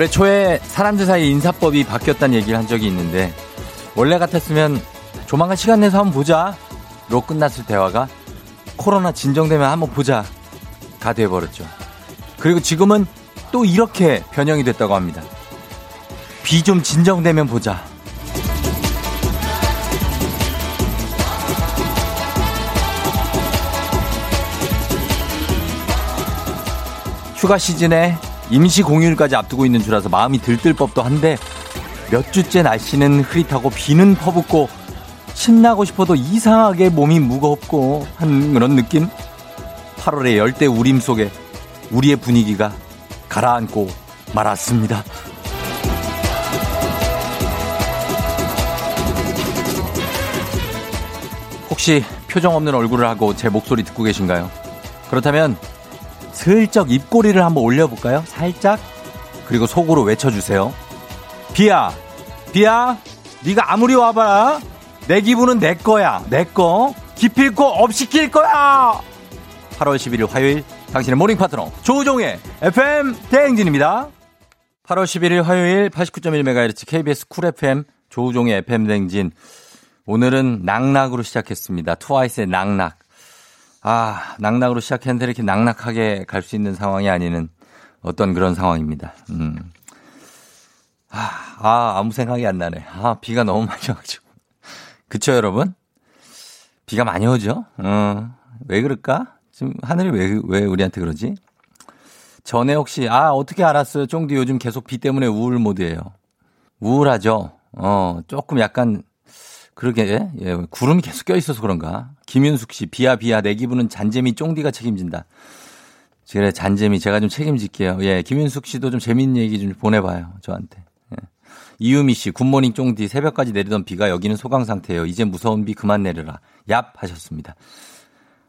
올해 초에 사람들 사이 인사법이 바뀌었다는 얘기를 한 적이 있는데 원래 같았으면 조만간 시간 내서 한번 보자 로 끝났을 대화가 코로나 진정되면 한번 보자 가 돼버렸죠. 그리고 지금은 또 이렇게 변형이 됐다고 합니다. 비 좀 진정되면 보자. 휴가 시즌에 임시 공휴일까지 앞두고 있는 줄알아서 마음이 들뜰 법도 한데 몇 주째 날씨는 흐릿하고 비는 퍼붓고 신나고 싶어도 이상하게 몸이 무겁고 한 그런 느낌? 8월의 열대 우림 속에 우리의 분위기가 가라앉고 말았습니다. 혹시 표정 없는 얼굴을 하고 제 목소리 듣고 계신가요? 그렇다면 슬쩍 입꼬리를 한번 올려볼까요? 살짝. 그리고 속으로 외쳐주세요. 비야, 비야, 네가 아무리 와봐라. 내 기분은 내 거야, 내 거. 기필코 up시킬 거야. 8월 11일 화요일 당신의 morning 파트너 조우종의 FM 대행진입니다. 8월 11일 화요일 89.1MHz KBS 쿨 FM 조우종의 FM 대행진. 오늘은 Knock Knock으로 시작했습니다. 트와이스의 Knock Knock. 아, 낙낙으로 시작했는데 이렇게 낙낙하게 갈 수 있는 상황이 아니는 어떤 그런 상황입니다. 음. 아, 아, 아무 생각이 안 나네. 아, 비가 너무 많이 와가지고. 그쵸, 여러분? 비가 많이 오죠? 어, 왜 그럴까? 지금 하늘이 왜, 왜 우리한테 그러지? 전에 혹시, 아, 어떻게 알았어요? 쫑디 요즘 계속 비 때문에 우울 모드예요. 우울하죠? 어, 조금 약간 그러게 예, 구름이 계속 껴 있어서 그런가. 김윤숙 씨 비야 비야 내 기분은 잔재미 쫑디가 책임진다. 그래 잔재미 제가 좀 책임질게요. 예, 김윤숙 씨도 좀 재밌는 얘기 좀 보내봐요 저한테. 예. 이유미 씨 굿모닝 쫑디 새벽까지 내리던 비가 여기는 소강 상태예요. 이제 무서운 비 그만 내려라. 얍 하셨습니다.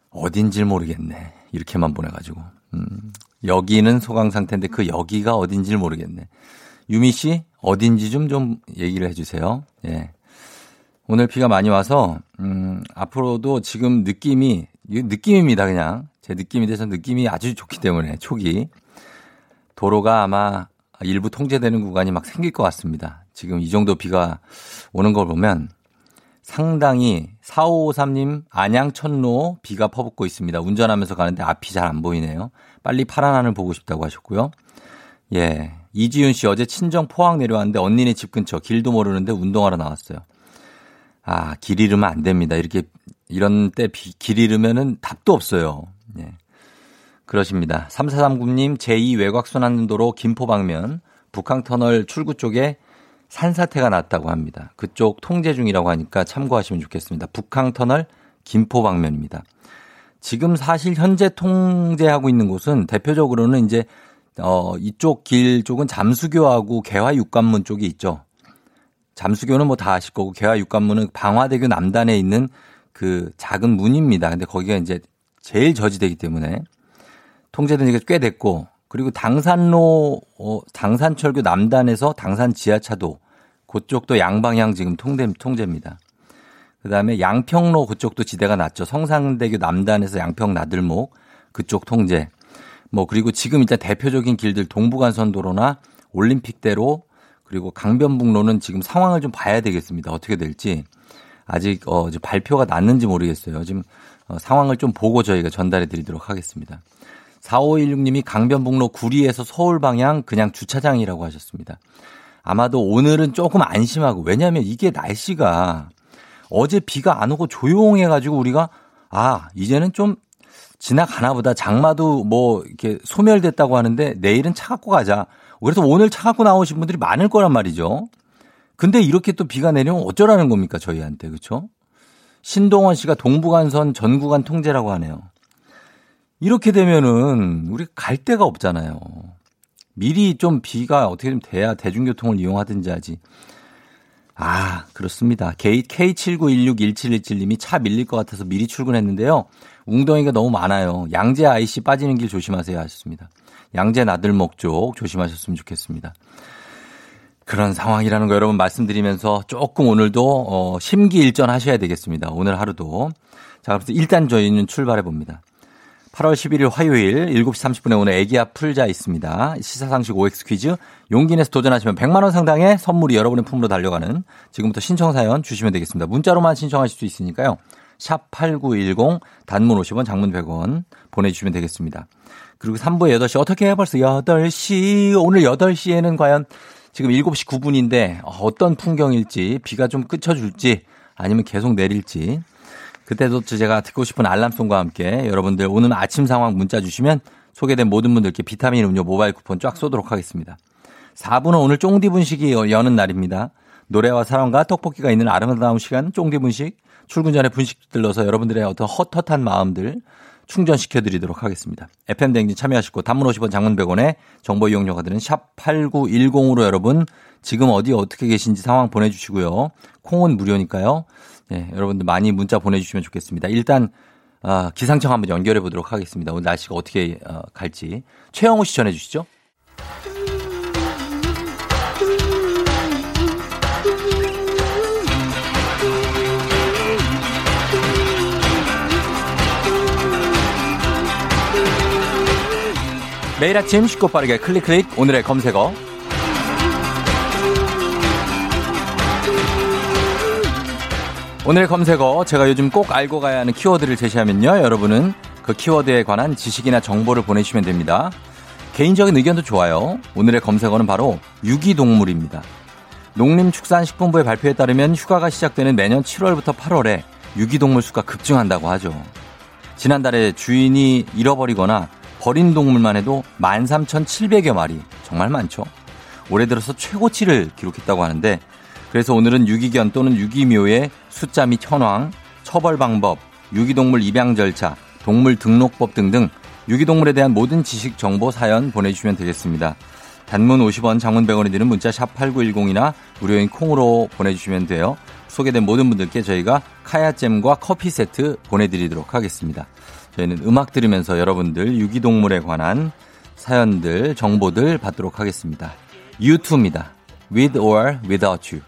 어딘지 모르겠네. 이렇게만 보내가지고. 음, 여기는 소강 상태인데 그 여기가 어딘지 모르겠네. 유미 씨 어딘지 좀좀 얘기를 해주세요. 예. 오늘 비가 많이 와서 음, 앞으로도 지금 느낌이 느낌입니다 그냥 제 느낌이 돼서 느낌이 아주 좋기 때문에 초기 도로가 아마 일부 통제되는 구간이 막 생길 것 같습니다. 지금 이 정도 비가 오는 걸 보면 상당히 4553님 안양천로 비가 퍼붓고 있습니다. 운전하면서 가는데 앞이 잘 안 보이네요. 빨리 파란 하늘 보고 싶다고 하셨고요. 예. 이지윤 씨 어제 친정 포항 내려왔는데 언니네 집 근처 길도 모르는데 운동하러 나왔어요. 아, 길 잃으면 안 됩니다. 이렇게 이런 때 길 잃으면은 답도 없어요. 예. 그러십니다. 3439님 제2 외곽순환도로 김포 방면 북한터널 출구 쪽에 산사태가 났다고 합니다. 그쪽 통제 중이라고 하니까 참고하시면 좋겠습니다. 북한터널 김포 방면입니다. 지금 사실 현재 통제하고 있는 곳은 대표적으로는 이제 어 이쪽 길 쪽은 잠수교하고 개화 육관문 쪽이 있죠. 잠수교는 뭐 다 아실 거고 개화 육관문은 방화대교 남단에 있는 그 작은 문입니다. 근데 거기가 이제 제일 저지되기 때문에 통제된 지가 꽤 됐고 그리고 당산로 어, 당산철교 남단에서 당산 지하차도 그쪽도 양방향 지금 통제, 통제입니다. 그다음에 양평로 그쪽도 지대가 났죠. 성상대교 남단에서 양평 나들목 그쪽 통제. 뭐 그리고 지금 일단 대표적인 길들 동부간선도로나 올림픽대로 그리고 강변북로는 지금 상황을 좀 봐야 되겠습니다. 어떻게 될지. 아직 어, 발표가 났는지 모르겠어요. 지금 어, 상황을 좀 보고 저희가 전달해 드리도록 하겠습니다. 4516님이 강변북로 구리에서 서울 방향 그냥 주차장이라고 하셨습니다. 아마도 오늘은 조금 안심하고 왜냐하면 이게 날씨가 어제 비가 안 오고 조용해가지고 우리가 아 이제는 좀 지나가나 보다 장마도 뭐 이렇게 소멸됐다고 하는데 내일은 차 갖고 가자. 그래서 오늘 차 갖고 나오신 분들이 많을 거란 말이죠. 근데 이렇게 또 비가 내리면 어쩌라는 겁니까 저희한테 그렇죠? 신동원 씨가 동부간선 전구간 통제라고 하네요. 이렇게 되면은 우리 갈 데가 없잖아요. 미리 좀 비가 어떻게 좀 돼야 대중교통을 이용하든지 하지. 아, 그렇습니다. K79161717님이 차 밀릴 것 같아서 미리 출근했는데요. 웅덩이가 너무 많아요. 양재 IC 빠지는 길 조심하세요 하셨습니다. 양재 나들목 쪽 조심하셨으면 좋겠습니다. 그런 상황이라는 거 여러분 말씀드리면서 조금 오늘도 어, 심기일전 하셔야 되겠습니다. 오늘 하루도. 자, 그래서 일단 저희는 출발해 봅니다. 8월 11일 화요일 7시 30분에 오늘 애기야 풀자 있습니다. 시사상식 OX 퀴즈 용기 내서 도전하시면 100만 원 상당의 선물이 여러분의 품으로 달려가는 지금부터 신청 사연 주시면 되겠습니다. 문자로만 신청하실 수 있으니까요. 샵 8910 단문 50원 장문 100원 보내주시면 되겠습니다. 그리고 3부 8시 어떻게 해 벌써 8시 오늘 8시에는 과연 지금 7시 9분인데 어떤 풍경일지 비가 좀 그쳐줄지 아니면 계속 내릴지 그때도 제가 듣고 싶은 알람송과 함께 여러분들 오늘 아침 상황 문자 주시면 소개된 모든 분들께 비타민 음료 모바일 쿠폰 쫙 쏘도록 하겠습니다. 4부는 오늘 쫑디 분식이 여는 날입니다. 노래와 사랑과 떡볶이가 있는 아름다운 시간 쫑디 분식 출근 전에 분식 들러서 여러분들의 어떤 헛헛한 마음들 충전시켜 드리도록 하겠습니다. FM 댕진 참여하시고 단문 50원 장문 100원에 정보 이용료가 드는 샵 8910으로 여러분 지금 어디 어떻게 계신지 상황 보내주시고요. 콩은 무료니까요. 네, 여러분들 많이 문자 보내주시면 좋겠습니다. 일단 아, 기상청 한번 연결해 보도록 하겠습니다. 오늘 날씨가 어떻게 어, 갈지 최영우 씨 전해 주시죠. 매일 아침 쉽고 빠르게 클릭 클릭. 오늘의 검색어. 오늘의 검색어 제가 요즘 꼭 알고 가야 하는 키워드를 제시하면요 여러분은 그 키워드에 관한 지식이나 정보를 보내주시면 됩니다. 개인적인 의견도 좋아요. 오늘의 검색어는 바로 유기동물입니다. 농림축산식품부의 발표에 따르면 휴가가 시작되는 매년 7월부터 8월에 유기동물 수가 급증한다고 하죠. 지난달에 주인이 잃어버리거나 버린 동물만 해도 13,700여 마리. 정말 많죠. 올해 들어서 최고치를 기록했다고 하는데 그래서 오늘은 유기견 또는 유기묘의 숫자 및 현황, 처벌 방법, 유기동물 입양 절차, 동물 등록법 등등 유기동물에 대한 모든 지식 정보 사연 보내주시면 되겠습니다. 단문 50원, 장문 100원이 드는 문자 샵 8910이나 무료인 콩으로 보내주시면 돼요. 소개된 모든 분들께 저희가 카야잼과 커피 세트 보내드리도록 하겠습니다. 저희는 음악 들으면서 여러분들 유기동물에 관한 사연들, 정보들 받도록 하겠습니다. U2입니다. With or without you.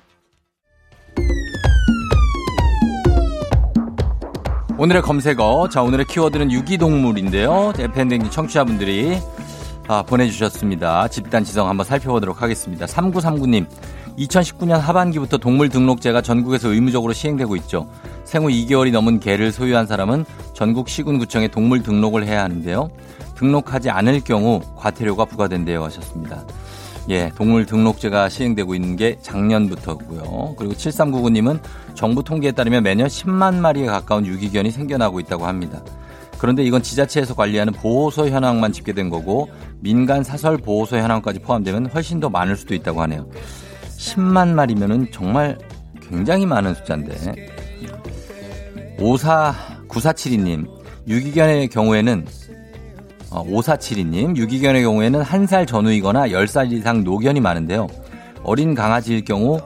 오늘의 검색어. 자, 오늘의 키워드는 유기동물인데요. 팬댕진 청취자분들이 아, 보내주셨습니다. 집단 지성 한번 살펴보도록 하겠습니다. 3939님. 2019년 하반기부터 동물 등록제가 전국에서 의무적으로 시행되고 있죠. 생후 2개월이 넘은 개를 소유한 사람은 전국 시군구청에 동물 등록을 해야 하는데요. 등록하지 않을 경우 과태료가 부과된대요 하셨습니다. 예, 동물 등록제가 시행되고 있는 게 작년부터고요. 그리고 7399님은 정부 통계에 따르면 매년 10만 마리에 가까운 유기견이 생겨나고 있다고 합니다. 그런데 이건 지자체에서 관리하는 보호소 현황만 집계된 거고 민간 사설 보호소 현황까지 포함되면 훨씬 더 많을 수도 있다고 하네요. 10만 마리면은 정말 굉장히 많은 숫자인데 54 9472님 유기견의 경우에는 어, 5472님 유기견의 경우에는 한 살 전후이거나 10살 이상 노견이 많은데요. 어린 강아지일 경우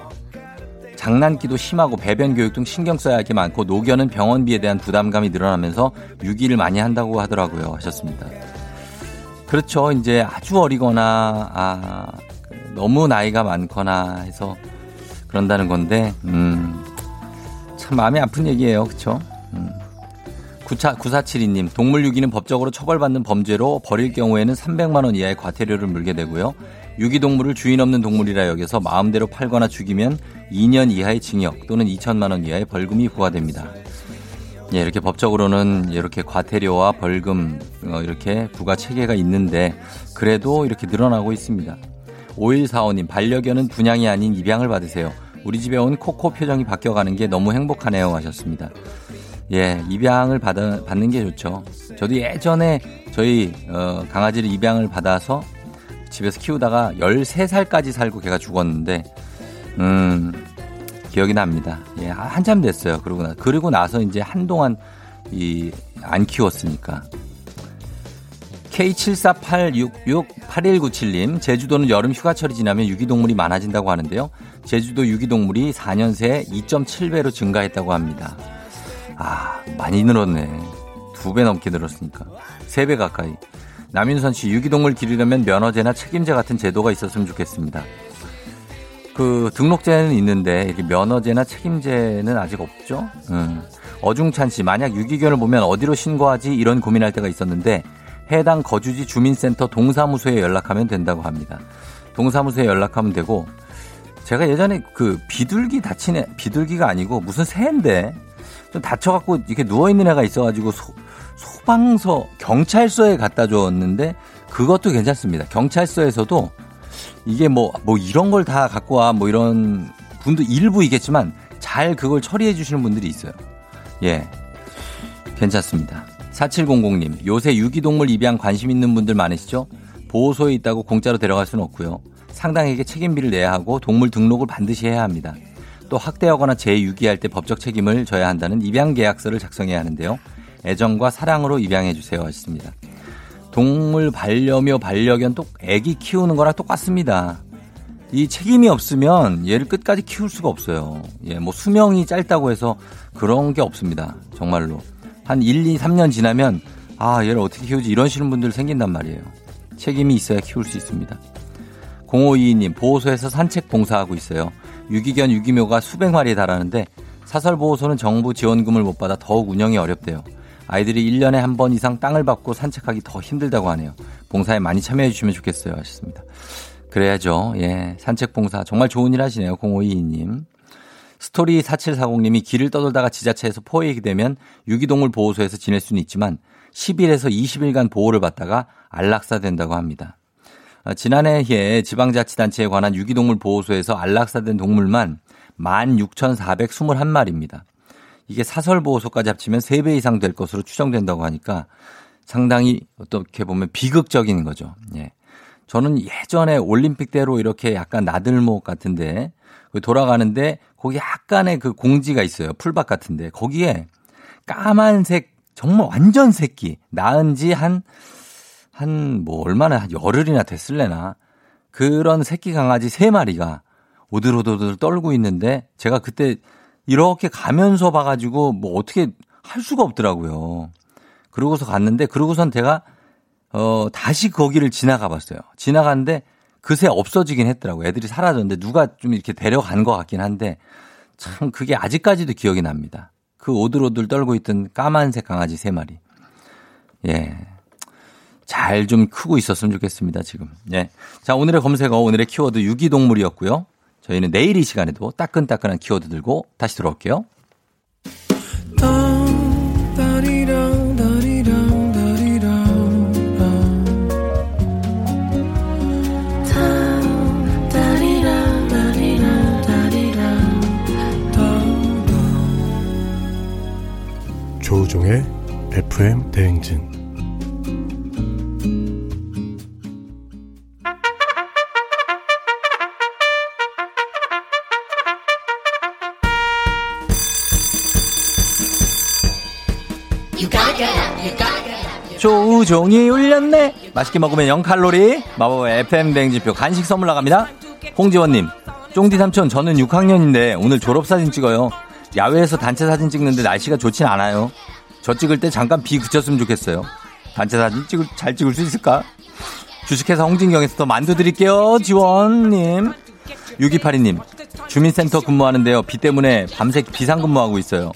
장난기도 심하고 배변 교육 등 신경 써야 할 게 많고 노견은 병원비에 대한 부담감이 늘어나면서 유기를 많이 한다고 하더라고요 하셨습니다. 그렇죠. 이제 아주 어리거나 아 너무 나이가 많거나 해서 그런다는 건데 음, 참 마음이 아픈 얘기예요. 음. 94, 9472님, 동물 유기는 법적으로 처벌받는 범죄로 버릴 경우에는 300만 원 이하의 과태료를 물게 되고요. 유기동물을 주인 없는 동물이라 여겨서 마음대로 팔거나 죽이면 2년 이하의 징역 또는 2천만 원 이하의 벌금이 부과됩니다. 예, 이렇게 법적으로는 이렇게 과태료와 벌금 어, 이렇게 부과 체계가 있는데 그래도 이렇게 늘어나고 있습니다. 5145님, 반려견은 분양이 아닌 입양을 받으세요. 우리 집에 온 코코 표정이 바뀌어가는 게 너무 행복하네요 하셨습니다. 예, 입양을 받아, 받는 게 좋죠. 저도 예전에 저희 어, 강아지를 입양을 받아서 집에서 키우다가 13살까지 살고 걔가 죽었는데 음, 기억이 납니다. 예, 한참 됐어요. 그러고 나 그리고 나서 이제 한동안 이 안 키웠으니까. K74866197님, 제주도는 여름 휴가철이 지나면 유기동물이 많아진다고 하는데요. 제주도 유기동물이 4년 새에 2.7배로 증가했다고 합니다. 아, 많이 늘었네. 두 배 넘게 늘었으니까. 세 배 가까이. 남윤선 씨, 유기동물 기르려면 면허제나 책임제 같은 제도가 있었으면 좋겠습니다. 그 등록제는 있는데 이렇게 면허제나 책임제는 아직 없죠. 음. 어중찬 씨, 만약 유기견을 보면 어디로 신고하지? 이런 고민할 때가 있었는데 해당 거주지 주민센터 동사무소에 연락하면 된다고 합니다. 동사무소에 연락하면 되고 제가 예전에 그 비둘기 다친 애, 비둘기가 아니고 무슨 새인데 좀 다쳐갖고 이렇게 누워있는 애가 있어가지고 소, 소방서, 경찰서에 갖다 줬는데 그것도 괜찮습니다. 경찰서에서도 이게 뭐, 뭐 이런 걸 다 갖고 와 뭐 이런 분도 일부 있겠지만 잘 그걸 처리해 주시는 분들이 있어요. 예. 괜찮습니다. 4700님, 요새 유기동물 입양 관심 있는 분들 많으시죠? 보호소에 있다고 공짜로 데려갈 수는 없고요. 상당에게 책임비를 내야 하고 동물 등록을 반드시 해야 합니다. 또 학대하거나 재유기할 때 법적 책임을 져야 한다는 입양 계약서를 작성해야 하는데요. 애정과 사랑으로 입양해 주세요 하셨습니다. 동물 반려묘 반려견 또 애기 키우는 거랑 똑같습니다. 이 책임이 없으면 얘를 끝까지 키울 수가 없어요. 예, 뭐 수명이 짧다고 해서 그런 게 없습니다. 정말로. 한 1, 2, 3년 지나면 아, 얘를 어떻게 키우지 이런시는 분들 생긴단 말이에요. 책임이 있어야 키울 수 있습니다. 0522님, 보호소에서 산책 봉사하고 있어요. 유기견 유기묘가 수백 마리에 달하는데 사설보호소는 정부 지원금을 못 받아 더욱 운영이 어렵대요. 아이들이 1년에 한 번 이상 땅을 밟고 산책하기 더 힘들다고 하네요. 봉사에 많이 참여해 주시면 좋겠어요. 하셨습니다. 그래야죠. 예. 산책 봉사. 정말 좋은 일 하시네요. 0522님. 스토리 4740님이 길을 떠돌다가 지자체에서 포획이 되면 유기동물 보호소에서 지낼 수는 있지만 10일에서 20일간 보호를 받다가 안락사 된다고 합니다. 어, 지난해에 지방자치단체에 관한 유기동물 보호소에서 안락사된 동물만 16,421마리입니다. 이게 사설보호소까지 합치면 3배 이상 될 것으로 추정된다고 하니까 상당히 어떻게 보면 비극적인 거죠. 예. 저는 예전에 올림픽대로 이렇게 약간 나들목 같은데 돌아가는데 거기 약간의 그 공지가 있어요. 풀밭 같은데 거기에 까만색 정말 완전 새끼 낳은 지한 한 뭐 얼마나 한 열흘이나 됐을래나 그런 새끼 강아지 세 마리가 오들오들 떨고 있는데 제가 그때 이렇게 가면서 봐가지고 뭐 어떻게 할 수가 없더라고요. 그러고서 갔는데 그러고선 제가 어 다시 거기를 지나가 봤어요. 지나갔는데 그새 없어지긴 했더라고요. 애들이 사라졌는데 누가 좀 이렇게 데려간 것 같긴 한데 참 그게 아직까지도 기억이 납니다. 그 오들오들 떨고 있던 까만색 강아지 세 마리. 예. 잘 좀 크고 있었으면 좋겠습니다, 지금. 예. 자, 오늘의 검색어, 오늘의 키워드 유기동물이었고요. 저희는 내일 이 시간에도 따끈따끈한 키워드 들고 다시 돌아올게요. 조우종의 FM 대행진 조우종이 울렸네. 맛있게 먹으면 0칼로리. 마법의 FM 대행진표 간식 선물 나갑니다. 홍지원님, 쫑디 삼촌, 저는 6학년인데 오늘 졸업사진 찍어요. 야외에서 단체 사진 찍는데 날씨가 좋진 않아요. 저 찍을 때 잠깐 비 그쳤으면 좋겠어요. 단체 사진 찍을, 잘 찍을 수 있을까? 주식회사 홍진경에서 더 만두 드릴게요. 지원님. 6282님. 주민센터 근무하는데요. 비 때문에 밤새 비상근무하고 있어요.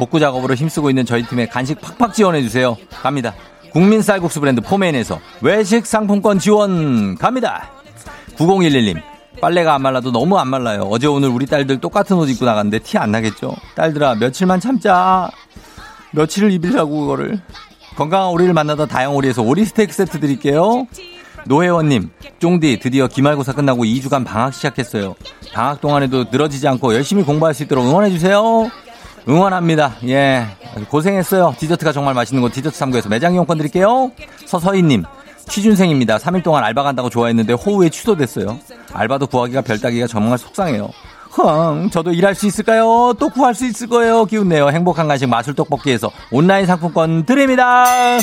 복구 작업으로 힘쓰고 있는 저희 팀에 간식 팍팍 지원해주세요. 갑니다. 국민 쌀국수 브랜드 포메인에서 외식 상품권 지원 갑니다. 9011님. 빨래가 안 말라도 너무 안 말라요. 어제 오늘 우리 딸들 똑같은 옷 입고 나갔는데 티 안 나겠죠? 딸들아, 며칠만 참자. 며칠을 입으려고 그거를. 건강한 오리를 만나다 다영오리에서 오리 스테이크 세트 드릴게요. 노혜원님, 쫑디 드디어 기말고사 끝나고 2주간 방학 시작했어요. 방학 동안에도 늘어지지 않고 열심히 공부할 수 있도록 응원해주세요. 응원합니다. 예. 고생했어요. 디저트가 정말 맛있는 곳 디저트 3구에서 매장 이용권 드릴게요. 서서희님, 취준생입니다. 3일 동안 알바 간다고 좋아했는데 호우에 취소됐어요. 알바도 구하기가 별따기가 정말 속상해요. 흥, 저도 일할 수 있을까요? 또 구할 수 있을 거예요. 기운내요. 행복한 간식 마술 떡볶이에서 온라인 상품권 드립니다.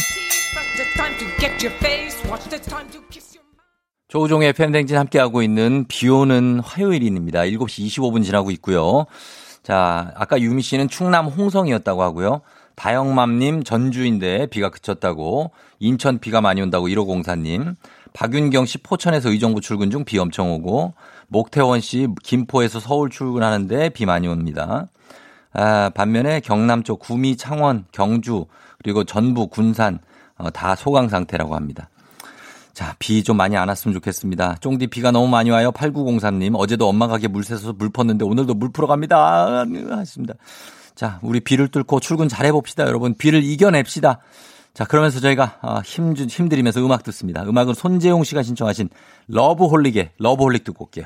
조우종의 팬댕진 함께하고 있는 비 오는 화요일입니다. 7시 25분 지나고 있고요. 자, 아까 유미 씨는 충남 홍성이었다고 하고요. 다영맘님 전주인데 비가 그쳤다고 인천 비가 많이 온다고 1504님 박윤경 씨 포천에서 의정부 출근 중 비 엄청 오고 목태원 씨 김포에서 서울 출근하는데 비 많이 옵니다. 아, 반면에 경남 쪽 구미, 창원, 경주, 그리고 전부, 군산, 어, 다 소강 상태라고 합니다. 자, 비 좀 많이 안 왔으면 좋겠습니다. 쫑디 비가 너무 많이 와요. 8903님. 어제도 엄마 가게 물 새서 물 펐는데 오늘도 물 풀어 갑니다. 하십니다. 자, 우리 비를 뚫고 출근 잘 해봅시다. 여러분. 비를 이겨냅시다. 자, 그러면서 저희가 아, 힘, 힘들이면서 음악 듣습니다. 음악은 손재용 씨가 신청하신 러브홀릭의 러브홀릭 듣고 올게요.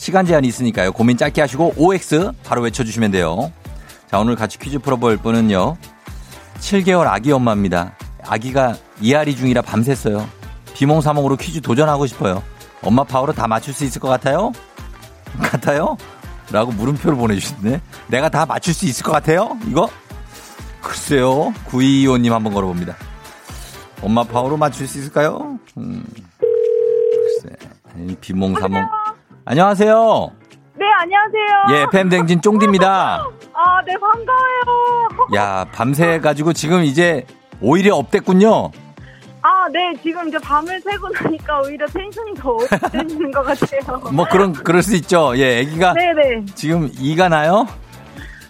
시간 제한이 있으니까요. 고민 짧게 하시고 OX 바로 외쳐주시면 돼요. 자, 오늘 같이 퀴즈 풀어볼 분은요. 7개월 아기 엄마입니다. 아기가 이앓이 중이라 밤샜어요. 비몽사몽으로 퀴즈 도전하고 싶어요. 엄마 파워로 다 맞출 수 있을 것 같아요? 같아요? 라고 물음표를 보내주셨네. 내가 다 맞출 수 있을 것 같아요? 이거? 글쎄요. 9225님 한번 걸어봅니다. 엄마 파워로 맞출 수 있을까요? 음. 글쎄. 비몽사몽. 안녕하세요. 네, 안녕하세요. 예, 팬댕진 쫑디입니다. 아, 네, 반가워요. 야, 밤새 가지고 지금 이제 오히려 업됐군요. 아, 네, 지금 이제 밤을 새고 나니까 오히려 텐션이 더 업되는 것 같아요. 뭐 그런 그럴 수 있죠. 예, 아기가 네네. 지금 이가 나요?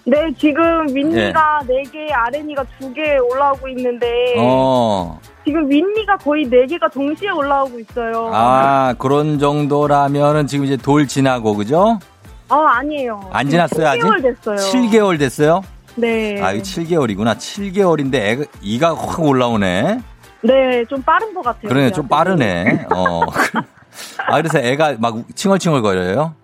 네, 지금 윗니가 네 개, 아랫니가 두개 올라오고 있는데 어. 지금 윗니가 거의 네 개가 동시에 올라오고 있어요. 아, 그런 정도라면은 지금 이제 돌 지나고 그죠? 아, 아니에요. 안 지났어요, 아직? 7개월 됐어요. 7개월 됐어요? 네. 아, 이거 7개월이구나. 7개월인데 애가 이가 확 올라오네. 네, 좀 빠른 것 같아요. 그러네, 좀 빠르네. 어. 아, 그래서 애가 막 칭얼칭얼 거려요?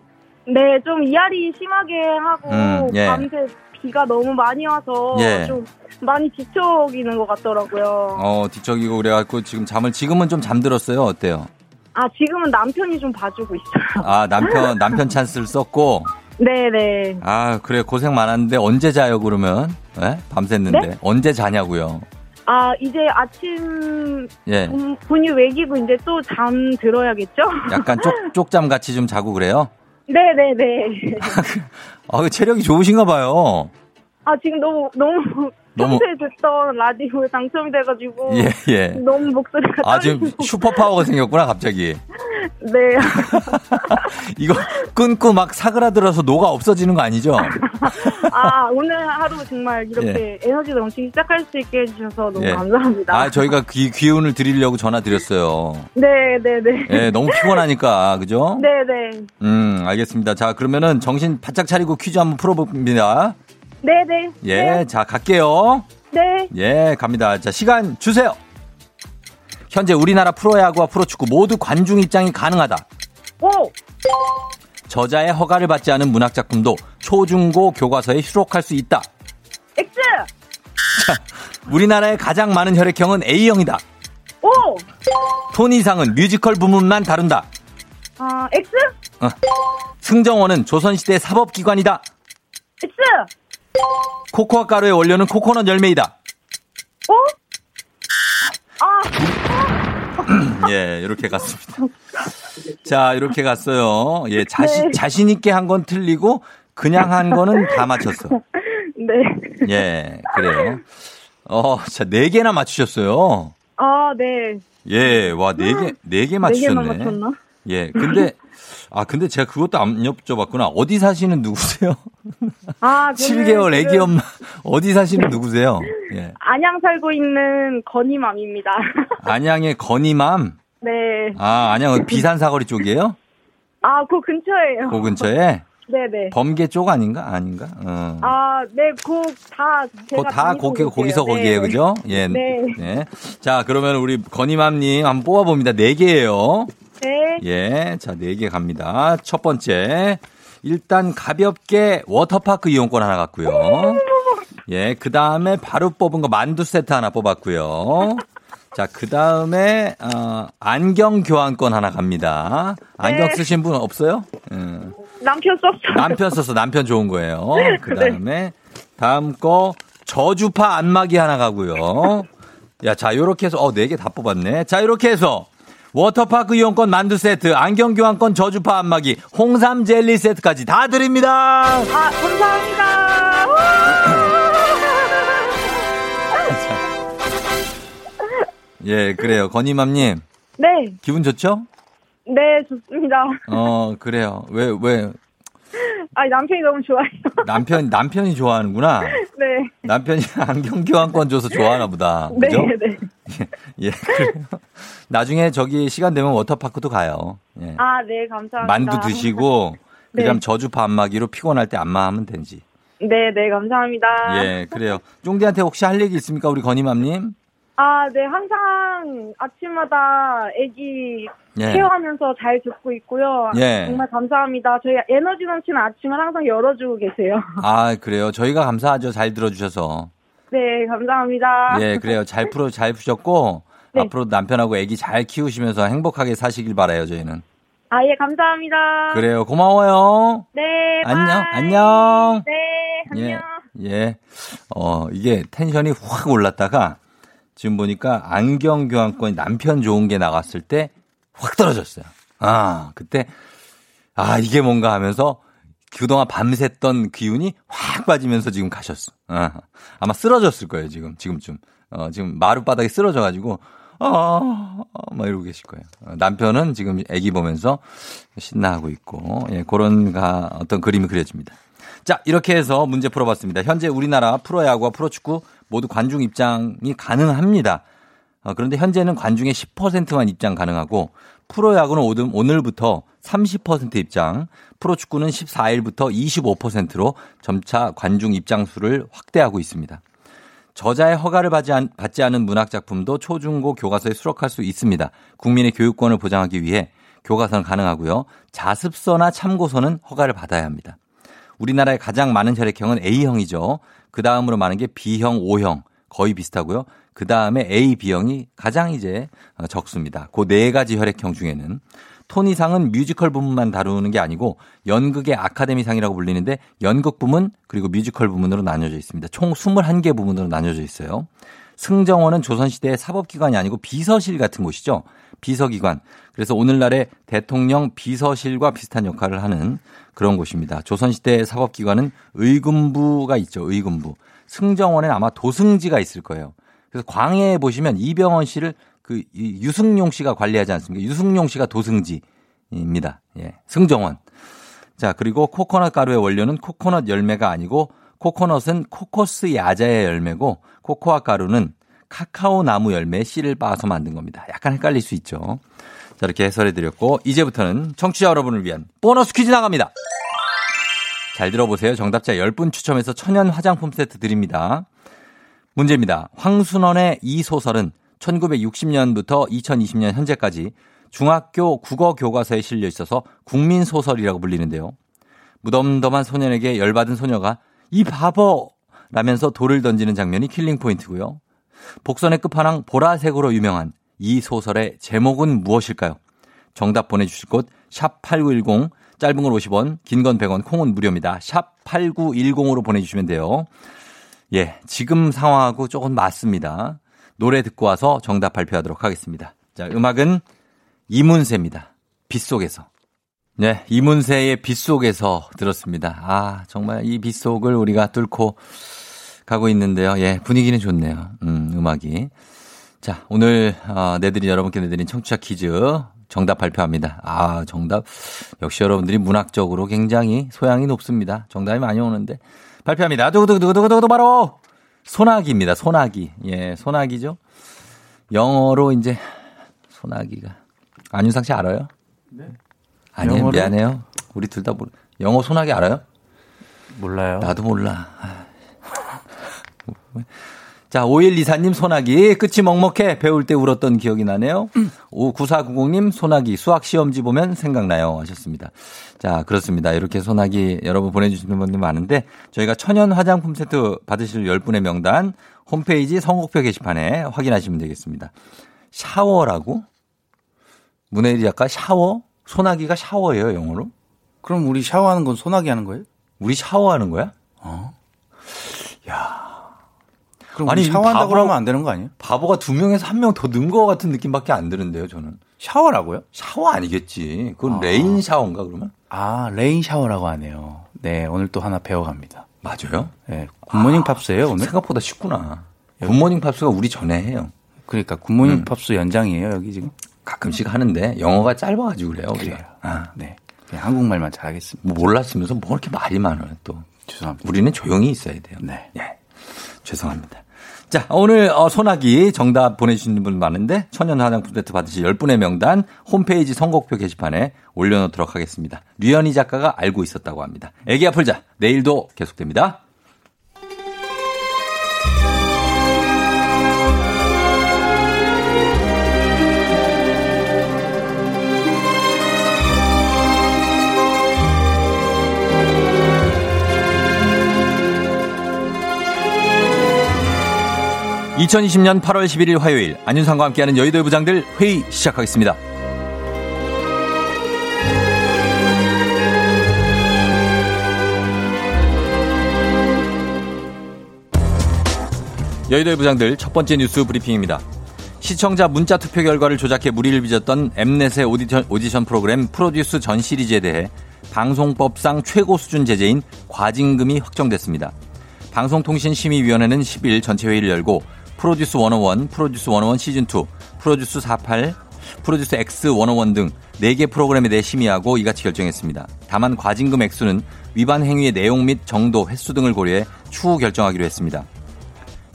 네, 좀 이알이 심하게 하고 음, 예. 밤새 비가 너무 많이 와서 예. 좀 많이 뒤척이는 것 같더라고요. 어, 뒤척이고 그래갖고 지금 잠을, 지금은 좀 잠들었어요. 어때요? 아, 지금은 남편이 좀 봐주고 있어요. 아, 남편, 남편 찬스를 썼고. 네네. 아, 그래. 고생 많았는데 언제 자요, 그러면? 예? 밤샜는데. 네? 언제 자냐고요? 아, 이제 아침 예. 분- 분유 먹이고 이제 또 잠 들어야겠죠? 약간 쪽, 쪽잠 같이 좀 자고 그래요? 네네네. 아, 그 체력이 좋으신가 봐요. 아, 지금 너무, 너무, 너무- 평소에 듣던 라디오에 당첨이 돼가지고. 예, 예. 너무 목소리가. 아, 지금 떨리고. 슈퍼 파워가 생겼구나, 갑자기. 네. 이거 끊고 막 사그라들어서 노가 없어지는 거 아니죠? 아, 오늘 하루 정말 이렇게 에너지 넘치게 시작할 수 있게 해주셔서 너무 예. 감사합니다. 아, 저희가 귀, 기운을 드리려고 전화 드렸어요. 네네네. 예, 너무 피곤하니까, 그죠? 네네. 음, 알겠습니다. 자, 그러면은 정신 바짝 차리고 퀴즈 한번 풀어봅니다. 네네. 예, 네. 자, 갈게요. 네. 예, 갑니다. 자, 시간 주세요. 현재 우리나라 프로야구와 프로축구 모두 관중 입장이 가능하다. 오! 저자의 허가를 받지 않은 문학작품도 초중고 교과서에 수록할 수 있다. X! 우리나라의 가장 많은 혈액형은 A형이다. 오! 토니상은 뮤지컬 부문만 다룬다. 아, X? 승정원은 조선시대 사법기관이다. X! 코코아 가루의 원료는 코코넛 열매이다. 오? 아, 예, 이렇게 갔습니다. 자, 이렇게 갔어요. 예, 자신, 네. 자신 있게 한 건 틀리고, 그냥 한 거는 다 맞췄어. 네. 예, 그래요. 어, 자, 네 개나 맞추셨어요. 아, 네. 예, 와, 네 개, 네개네 개만 맞추셨네. 맞췄나? 예, 근데, 아, 근데 제가 그것도 안 여쭤봤구나. 어디 사시는 누구세요? 아, 저는 7개월 애기 엄마, 어디 사시는 누구세요? 예. 안양 살고 있는 건희맘입니다. 안양의 건이맘? 네. 아, 안양은 비산 사거리 쪽이에요? 아, 그 근처에요. 그 근처에? 네네. 범계 쪽 아닌가? 아닌가? 어. 아, 네, 그다 제가 다 거기. 거기서 네. 거기에, 그죠? 예. 네. 자, 그러면 우리 건희맘님 한번 뽑아봅니다. 네 개예요 네. 예. 자, 네 개 갑니다. 첫 번째. 일단 가볍게 워터파크 이용권 하나 갔고요. 예. 그 다음에 바로 뽑은 거 만두 세트 하나 뽑았고요. 자, 그 다음에, 어, 안경 교환권 하나 갑니다. 안경 네. 쓰신 분 없어요? 음. 남편 썼어요. 남편 썼어. 남편 좋은 거예요. 그 다음에 다음 거 저주파 안마기 하나 가고요. 야, 자, 요렇게 해서 어, 네 개 다 뽑았네. 자, 요렇게 해서 워터파크 이용권 만두 세트, 안경 교환권 저주파 안마기, 홍삼 젤리 세트까지 다 드립니다. 아, 감사합니다. 예, 그래요. 건희맘님, 네, 기분 좋죠? 네, 좋습니다. 어, 그래요. 왜, 왜, 아, 남편이 너무 좋아요. 남편, 남편이 좋아하는구나. 네. 남편이 안경 교환권 줘서 좋아하나 보다. 네, 그죠? 네. 예, 그래요. 나중에 저기 시간 되면 워터파크도 가요. 예. 아, 네, 감사합니다. 만두 드시고 네. 그다음 저주파 안마기로 피곤할 때 안마하면 되지. 네, 네, 감사합니다. 예, 그래요. 쫑디한테 혹시 할 얘기 있습니까, 우리 건희맘님? 아, 네, 항상 아침마다 애기 예. 케어하면서 잘 듣고 있고요. 예. 정말 감사합니다. 저희 에너지 넘치는 아침을 항상 열어주고 계세요. 아, 그래요. 저희가 감사하죠. 잘 들어주셔서. 네, 감사합니다. 예, 그래요. 잘 풀어, 잘 푸셨고 네. 앞으로 남편하고 애기 잘 키우시면서 행복하게 사시길 바라요. 저희는. 아, 예, 감사합니다. 그래요. 고마워요. 네, 안녕, bye. 안녕. 네, 안녕. 예, 예. 어, 이게 tension이 확 올랐다가 지금 보니까 안경 교환권이 남편 좋은 게 나갔을 때 확 떨어졌어요. 아, 그때 아, 이게 뭔가 하면서 그동안 밤샜던 기운이 확 빠지면서 지금 가셨어. 아, 아마 쓰러졌을 거예요, 지금, 지금쯤. 어, 지금 마룻바닥에 쓰러져 가지고, 아, 막 이러고 계실 거예요. 어, 남편은 지금 애기 보면서 신나하고 있고, 예, 그런 가, 어떤 그림이 그려집니다. 자, 이렇게 해서 문제 풀어봤습니다. 현재 우리나라 프로야구와 프로축구 모두 관중 입장이 가능합니다. 어, 그런데 현재는 관중의 10%만 입장 가능하고 프로야구는 오늘- 오늘부터 30% 입장, 프로축구는 14일부터 25%로 점차 관중 입장 수를 확대하고 있습니다. 저자의 허가를 받지 않은 문학작품도 초중고 교과서에 수록할 수 있습니다. 국민의 교육권을 보장하기 위해 교과서는 가능하고요. 자습서나 참고서는 허가를 받아야 합니다. 우리나라의 가장 많은 혈액형은 A형이죠. 그 다음으로 많은 게 B형, O형 거의 비슷하고요. 그 다음에 A, B형이 가장 이제 어, 적습니다. 그 네 가지 혈액형 중에는 토니상은 뮤지컬 부문만 다루는 게 아니고 연극의 아카데미상이라고 불리는데 연극 부문 그리고 뮤지컬 부문으로 나뉘어져 있습니다. 총 21개 부문으로 나뉘어져 있어요. 승정원은 조선시대의 사법기관이 아니고 비서실 같은 곳이죠. 비서기관. 그래서 오늘날의 대통령 비서실과 비슷한 역할을 하는 그런 곳입니다. 조선시대의 사법기관은 의금부가 있죠. 의금부. 승정원에는 아마 도승지가 있을 거예요. 그래서 광해에 보시면 이병헌 씨를 그이 유승용 씨가 관리하지 않습니까? 유승용 씨가 도승지입니다. 예. 승정원. 자, 그리고 코코넛 가루의 원료는 코코넛 열매가 아니고 코코넛은 코코스 야자의 열매고 코코아 가루는 카카오 나무 열매의 씨를 빻아서 만든 겁니다. 약간 헷갈릴 수 있죠. 자, 이렇게 해설해 드렸고 이제부터는 청취자 여러분을 위한 보너스 퀴즈 나갑니다. 잘 들어보세요. 정답자 10분 추첨해서 천연 화장품 세트 드립니다. 문제입니다. 황순원의 이 소설은 1960년부터 2020년 현재까지 중학교 국어 교과서에 실려 있어서 국민 소설이라고 불리는데요. 무덤덤한 소년에게 열받은 소녀가 이 바보! 라면서 돌을 던지는 장면이 killing point고요. 복선의 끝판왕 보라색으로 유명한 이 소설의 제목은 무엇일까요? 정답 보내주실 곳, 샵8910, 짧은 건 50원, 긴 건 100원, 콩은 무료입니다. 샵 8910으로 보내주시면 돼요. 예, 지금 상황하고 조금 맞습니다. 노래 듣고 와서 정답 발표하도록 하겠습니다. 자, 음악은 이문세입니다. 빗속에서. 네, 이문세의 빗속에서 들었습니다. 아, 정말 이 빗속을 우리가 뚫고 가고 있는데요. 예, 분위기는 좋네요. 음, 음악이. 자, 오늘, 어, 내드린, 여러분께 내드린 청취자 퀴즈 정답 발표합니다. 아, 정답. 역시 여러분들이 문학적으로 굉장히 소양이 높습니다. 정답이 많이 오는데. 발표합니다. 두구두구두구두구두구 바로 소나기입니다. 소나기. 예, 소나기죠. 영어로 이제 소나기가. 안윤상 씨 알아요? 네. 아니요, 영어로? 미안해요. 우리 둘 다 모르. 영어 소나기 알아요? 몰라요. 나도 몰라. 자, 5124님 소나기. 끝이 먹먹해. 배울 때 울었던 기억이 나네요. 9490님 소나기. 수학 시험지 보면 생각나요. 하셨습니다. 자, 그렇습니다. 이렇게 소나기 여러분 보내주시는 분들 많은데 저희가 천연 화장품 세트 받으실 10분의 명단 홈페이지 선곡표 게시판에 확인하시면 되겠습니다. 샤워라고? 문혜리 작가 샤워? 소나기가 샤워예요, 영어로? 그럼 우리 샤워하는 건 소나기 하는 거예요? 우리 샤워하는 거야? 그럼 아니, 샤워한다고 바보- 그러면 안 되는 거 아니에요? 바보가 두 명에서 한 명 더 는 거 같은 느낌밖에 안 드는데요, 저는. 샤워라고요? 샤워 아니겠지. 그건 아. rain shower인가, 그러면? 아 rain shower라고 하네요. 네 오늘 또 하나 배워갑니다. 맞아요? 네 굿모닝 팝스예요 오늘. 생각보다 쉽구나. 굿모닝 팝스가 우리 전에 해요. 그러니까 굿모닝 음. 팝스 연장이에요 여기 지금. 가끔씩 하는데 영어가 짧아가지고 그래요. 우리가. 그래요. 아, 네 한국말만 잘하겠습니다. 뭐 몰랐으면서 뭐 이렇게 말이 많아요, 또. 죄송합니다. 우리는 조용히 있어야 돼요. 네. 예. 죄송합니다. 자, 오늘 어, 소나기 정답 보내주시는 분 많은데 천연 화장품 세트 받으실 10분의 명단 홈페이지 선곡표 게시판에 올려놓도록 하겠습니다. 류현희 작가가 알고 있었다고 합니다. 애기 아플자 내일도 계속됩니다. (2020년 8월 11일) 화요일 안윤상과 함께하는 여의도의 부장들 회의 시작하겠습니다. 여의도의 부장들 첫 번째 뉴스 브리핑입니다. 시청자 문자 투표 결과를 조작해 무리를 빚었던 엠넷의 오디션, 오디션 프로그램 프로듀스 전 시리즈에 대해 방송법상 최고 수준 제재인 과징금이 확정됐습니다. 방송통신심의위원회는 10일 전체 회의를 열고 프로듀스 101, 프로듀스 101 시즌2, 프로듀스 48, 프로듀스 X 101 등 4개 프로그램에 대해 심의하고 이같이 결정했습니다. 다만 과징금 액수는 위반 행위의 내용 및 정도, 횟수 등을 고려해 추후 결정하기로 했습니다.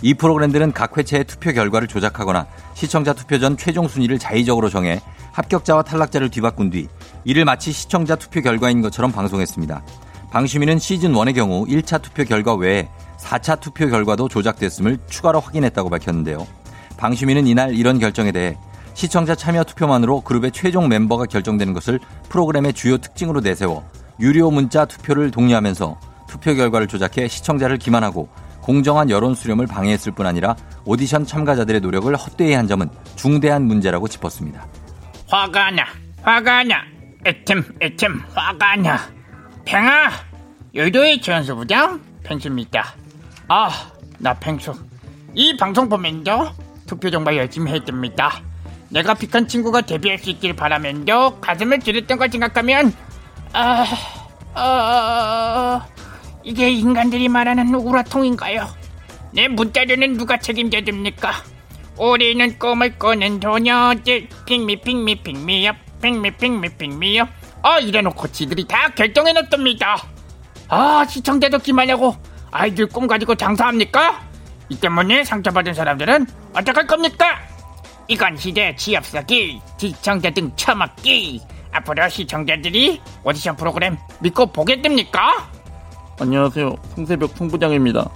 이 프로그램들은 각 회차의 투표 결과를 조작하거나 시청자 투표 전 최종 순위를 자의적으로 정해 합격자와 탈락자를 뒤바꾼 뒤 이를 마치 시청자 투표 결과인 것처럼 방송했습니다. 방심위는 시즌 1의 경우 1차 투표 결과 외에 4차 투표 결과도 조작됐음을 추가로 확인했다고 밝혔는데요. 방심위는 이날 이런 결정에 대해 시청자 참여 투표만으로 그룹의 최종 멤버가 결정되는 것을 프로그램의 주요 특징으로 내세워 유료 문자 투표를 독려하면서 투표 결과를 조작해 시청자를 기만하고 공정한 여론 수렴을 방해했을 뿐 아니라 오디션 참가자들의 노력을 헛되이 한 점은 중대한 문제라고 짚었습니다. 화가 나, 화가 나, 애템, 애템, 화가 나. 팽아, 여의도의 최연소 부장 팽수입니다. 아, 나 팽수. 이 방송 보면서 투표 정말 열심히 했답니다. 내가 픽한 친구가 데뷔할 수 있길 바라면서 가슴을 찌르던 걸 생각하면 아, 아, 이게 인간들이 말하는 우라통인가요? 내 문자료는 누가 책임져 줍니까? 우리는 꿈을 꾸는 소녀들 핑미 핑미 핑미업 핑미 핑미 핑미업 아 이래놓고 지들이 다 결정해놨답니다 아 시청자도 기마냐고 아이들 꿈 가지고 장사합니까? 이 때문에 상처받은 사람들은 어떡할 겁니까? 이건 시대 취업 사기 시청자 등 처먹기 앞으로 시청자들이 오디션 프로그램 믿고 보게 됩니까? 안녕하세요. 송새벽 송부장입니다.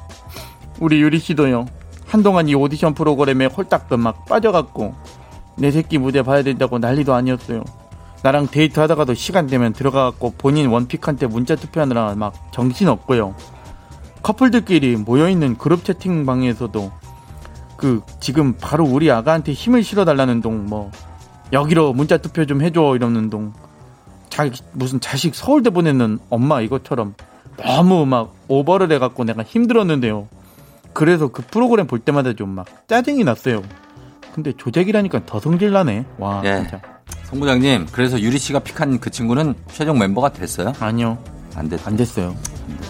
우리 유리 씨도요. 한동안 이 오디션 프로그램에 홀딱 막 빠져갖고 내 새끼 무대 봐야 된다고 난리도 아니었어요. 나랑 데이트 하다가도 시간 되면 들어가갖고 본인 원픽한테 문자 투표하느라 막 정신 없고요. 커플들끼리 모여있는 그룹 채팅방에서도 그 지금 바로 우리 아가한테 힘을 실어달라는 동 뭐 여기로 문자 투표 좀 해줘 이러는 동 자, 무슨 자식 서울대 보내는 엄마 이것처럼 너무 막 오버를 해갖고 내가 힘들었는데요. 그래서 그 프로그램 볼 때마다 좀 막 짜증이 났어요. 근데 조작이라니까 더 성질나네. 와 예. 진짜. 송 부장님, 그래서 유리 씨가 픽한 그 친구는 최종 멤버가 됐어요? 아니요 안 됐. 안 됐어요.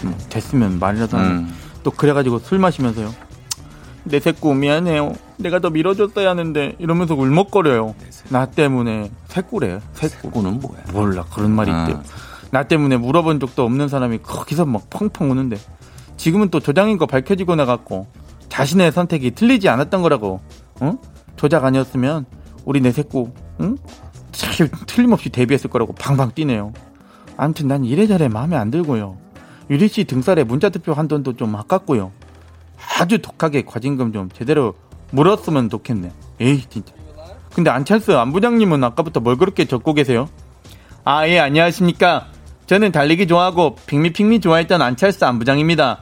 음, 됐으면 말이라도. 음. 또 그래가지고 술 마시면서요. 내 새끼 미안해요. 내가 더 밀어줬어야 하는데 이러면서 울먹거려요. 나 때문에 새꾸래. 새꾸. 그거는 뭐야? 몰라 그런 말이 아. 있대요. 나 때문에 물어본 적도 없는 사람이 거기서 막 펑펑 우는데 지금은 또 조장인 거 밝혀지고 나갔고 자신의 선택이 틀리지 않았던 거라고. 어? 조작 아니었으면 우리 내 새끼 응? 참 틀림없이 데뷔했을 거라고 방방 뛰네요. 아무튼 난 이래저래 마음에 안 들고요. 유리 씨 등살에 문자 투표 한 돈도 좀 아깝고요. 아주 독하게 과징금 좀 제대로 물었으면 좋겠네. 에이 진짜. 근데 안찰수 안 부장님은 아까부터 뭘 그렇게 적고 계세요? 아 예 안녕하십니까. 저는 달리기 좋아하고 핑미 핑미 좋아했던 안찰수 안 부장입니다.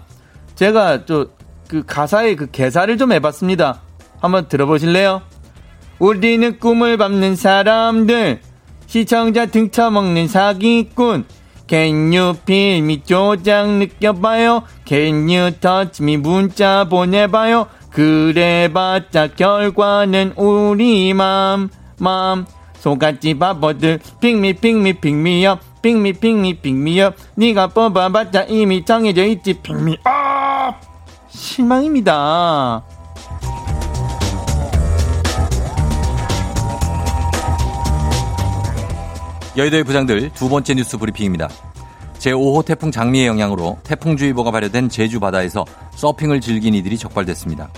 제가 저 그 가사의 그 개사를 좀 해봤습니다. 한번 들어보실래요? 우리는 꿈을 밟는 사람들 시청자 등쳐먹는 사기꾼 Can you feel me 조장 느껴봐요? Can you touch me 문자 보내봐요? 그래봤자 결과는 우리 맘, 맘. 소같이 바보들 핑미 핑미 핑미업 핑미 핑미 핑미업 네가 뽑아봤자 이미 정해져 있지 핑미 업 실망입니다. 여의도의 부장들 두 번째 뉴스 브리핑입니다. 제5호 태풍 장미의 영향으로 태풍주의보가 발효된 제주 바다에서 서핑을 즐긴 이들이 적발됐습니다.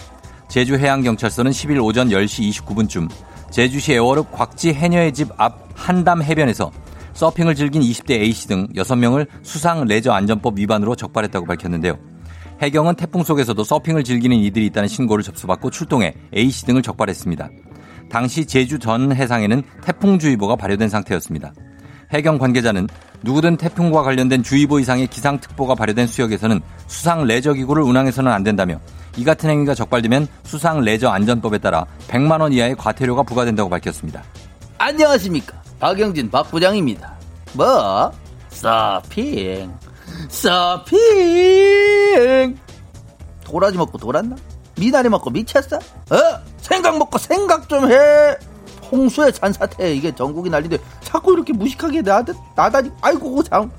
제주해양경찰서는 10일 오전 10시 29분쯤 제주시 애월읍 곽지 해녀의 집 앞 한담 해변에서 서핑을 즐긴 20대 A씨 등 6명을 수상 레저 안전법 위반으로 적발했다고 밝혔는데요. 해경은 태풍 속에서도 서핑을 즐기는 이들이 있다는 신고를 접수받고 출동해 A씨 등을 적발했습니다. 당시 제주 전 해상에는 태풍주의보가 발효된 상태였습니다. 해경 관계자는 누구든 태풍과 관련된 주의보 이상의 기상특보가 발효된 수역에서는 수상 레저 기구를 운항해서는 안 된다며 이 같은 행위가 적발되면 수상 레저 안전법에 따라 100만 원 이하의 과태료가 부과된다고 밝혔습니다. 안녕하십니까. 박영진 박 부장입니다. 뭐? 서핑. 서핑. 도라지 먹고 돌았나? 미나리 먹고 미쳤어? 어? 생각 먹고 생각 좀 해. 홍수의 잔사태 이게 전국이 난리인데 자꾸 이렇게 무식하게 나다, 나다니 아이고 참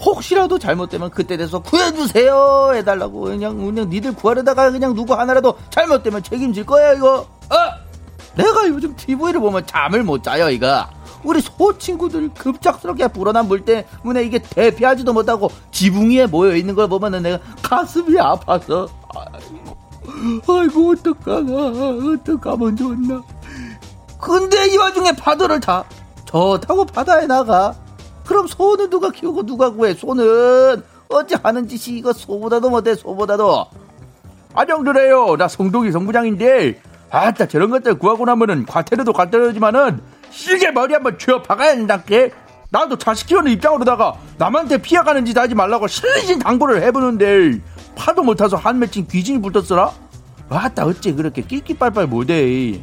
혹시라도 잘못되면 그때 돼서 구해주세요 해달라고. 그냥 그냥 니들 구하려다가 그냥 누구 하나라도 잘못되면 책임질 거야 이거. 어? 내가 요즘 TV를 보면 잠을 못 자요 이거 우리 소 친구들 급작스럽게 불어난 물 때문에 이게 대피하지도 못하고 지붕 위에 모여 있는 걸 보면은 내가 가슴이 아파서 아이고, 아이고 어떡하나 어떡하면 좋나 근데 이 와중에 파도를 타. 저 타고 바다에 나가. 그럼 소는 누가 키우고 누가 구해? 소는 어찌 하는 짓이 이거 소보다도 못해 소보다도. 안녕드래요. 나 성동이 성부장인데 아따 저런 것들 구하고 나면은 과태료도 과태료지만은 시계 머리 한번 쥐어 박아야 된다께. 나도 자식 키우는 입장으로다가 남한테 피해가는 짓 하지 말라고 실리신 당부를 해보는데 파도 못 타서 한 맺힌 귀신이 붙었어라? 아따 어째 그렇게 낄끼빨빨 못해.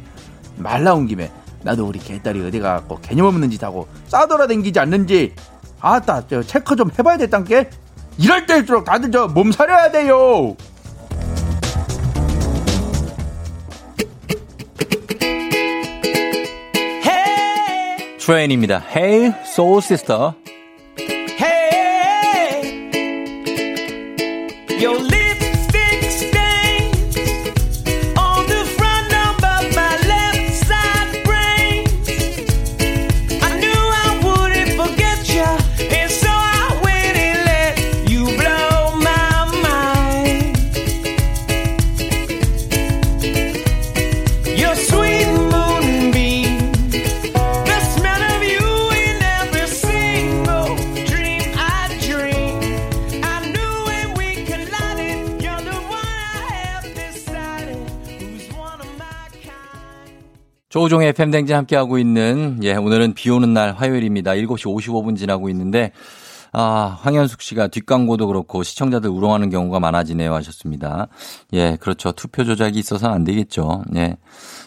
말 나온 김에 나도 우리 개딸이 어디 가고 개념 없는 짓 하고 싸돌아 댕기지 않는지 아따 저 체크 좀 해봐야 됐단께 이럴 때일수록 다들 저 몸살려야 돼요 트레인입니다. Hey, Soul Sister. 조우종의 FM댕진 함께하고 있는, 예, 오늘은 비 오는 날 화요일입니다. 7시 55분 지나고 있는데, 아, 황현숙 씨가 뒷광고도 그렇고 시청자들 우롱하는 경우가 많아지네요 하셨습니다. 예, 그렇죠. 투표 조작이 있어서는 안 되겠죠. 예.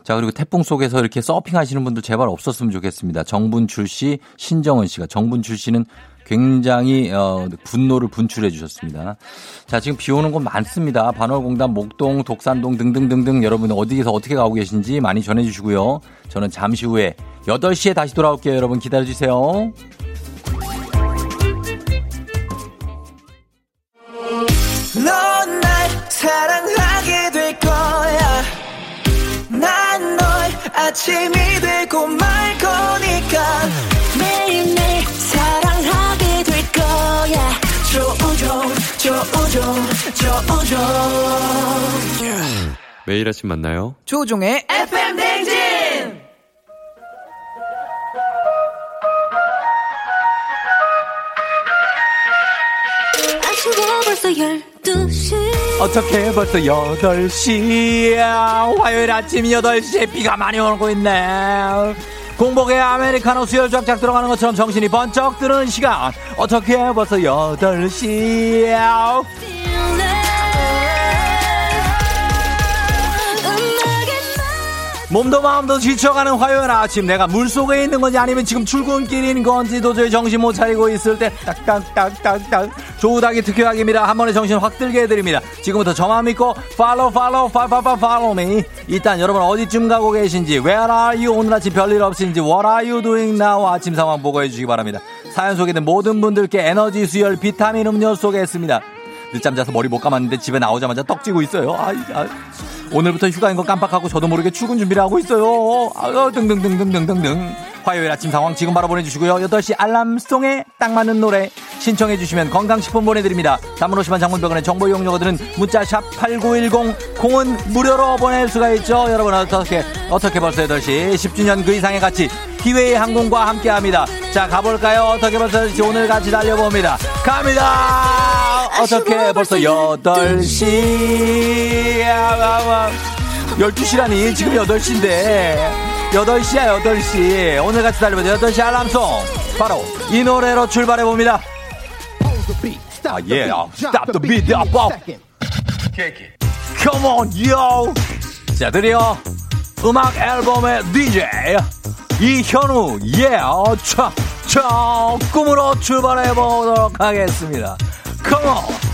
자, 그리고 태풍 속에서 이렇게 서핑 하시는 분들 제발 없었으면 좋겠습니다. 정분출 씨, 신정은 씨가 정분출 씨는 굉장히 어, 분노를 분출해 주셨습니다. 자, 지금 비 오는 곳 많습니다. 반월공단, 목동, 독산동 등등등등 여러분 어디에서 어떻게 가고 계신지 많이 전해 주시고요. 저는 잠시 후에 8시에 다시 돌아올게요. 여러분 기다려 주세요. 사랑하게 될 거야. 난 널 아침이 되고 말 우종, 조우종. 매일 아침 만나요. 조종의 FM 댕진! 벌써 12시 어떻게 벌써 8시야 화요일 아침 8시에 비가 많이 오고 있네 공복에 아메리카노 수혈 쫙쫙 들어가는 것처럼 정신이 번쩍 드는 시간. 어떻게 벌써 8시야 몸도 마음도 지쳐가는 화요일 아침. 내가 물속에 있는 건지 아니면 지금 출근길인 건지 도저히 정신 못 차리고 있을 때 딱딱딱딱딱 조우닥이 특효약입니다. 한 번에 정신 확 들게 해드립니다. 지금부터 저만 믿고 팔로우 팔로우 팔팔팔 팔로우 미 일단 여러분 어디쯤 가고 계신지 Where are you? 오늘 아침 별일 없인지 What are you doing now? 아침 상황 보고해 주시기 바랍니다. 사연 소개된 모든 분들께 에너지 수혈 비타민 음료 소개했습니다 늦잠 자서 머리 못 감았는데 집에 나오자마자 떡지고 있어요. 아, 아, 오늘부터 휴가인 거 깜빡하고 저도 모르게 출근 준비를 하고 있어요. 아, 등등등등등등등. 화요일 아침 상황 지금 바로 보내주시고요. 8시 알람송에 딱 맞는 노래 신청해 주시면 건강식품 보내드립니다. 50만 장문병원의 정보 이용료들은 문자 샵 8910 콩은 무료로 보낼 수가 있죠. 여러분 어떻게 어떻게 벌써 8시 10주년 그 이상의 가치 기회의 항공과 함께합니다. 자 가볼까요? 어떻게 벌써 8시 오늘 같이 달려봅니다. 갑니다. 어떻게 벌써 8시? 12시라니 지금 8시인데. 8시야 8시. 오늘 같이 달려보자 8시 알람송. 바로 이 노래로 출발해 봅니다. 아, 예, stop the beat, up, up. Come on, yo. 자, 드디어 음악 앨범의 DJ 이현우, 예, 어, 차, 차, 꿈으로 출발해 보도록 하겠습니다. Come on.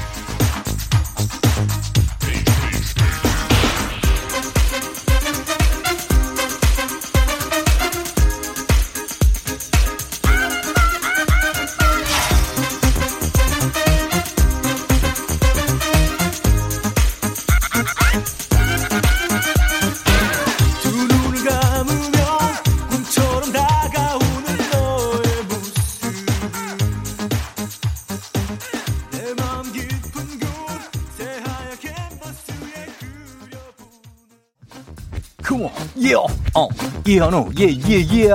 이현우, 예, 예, 예.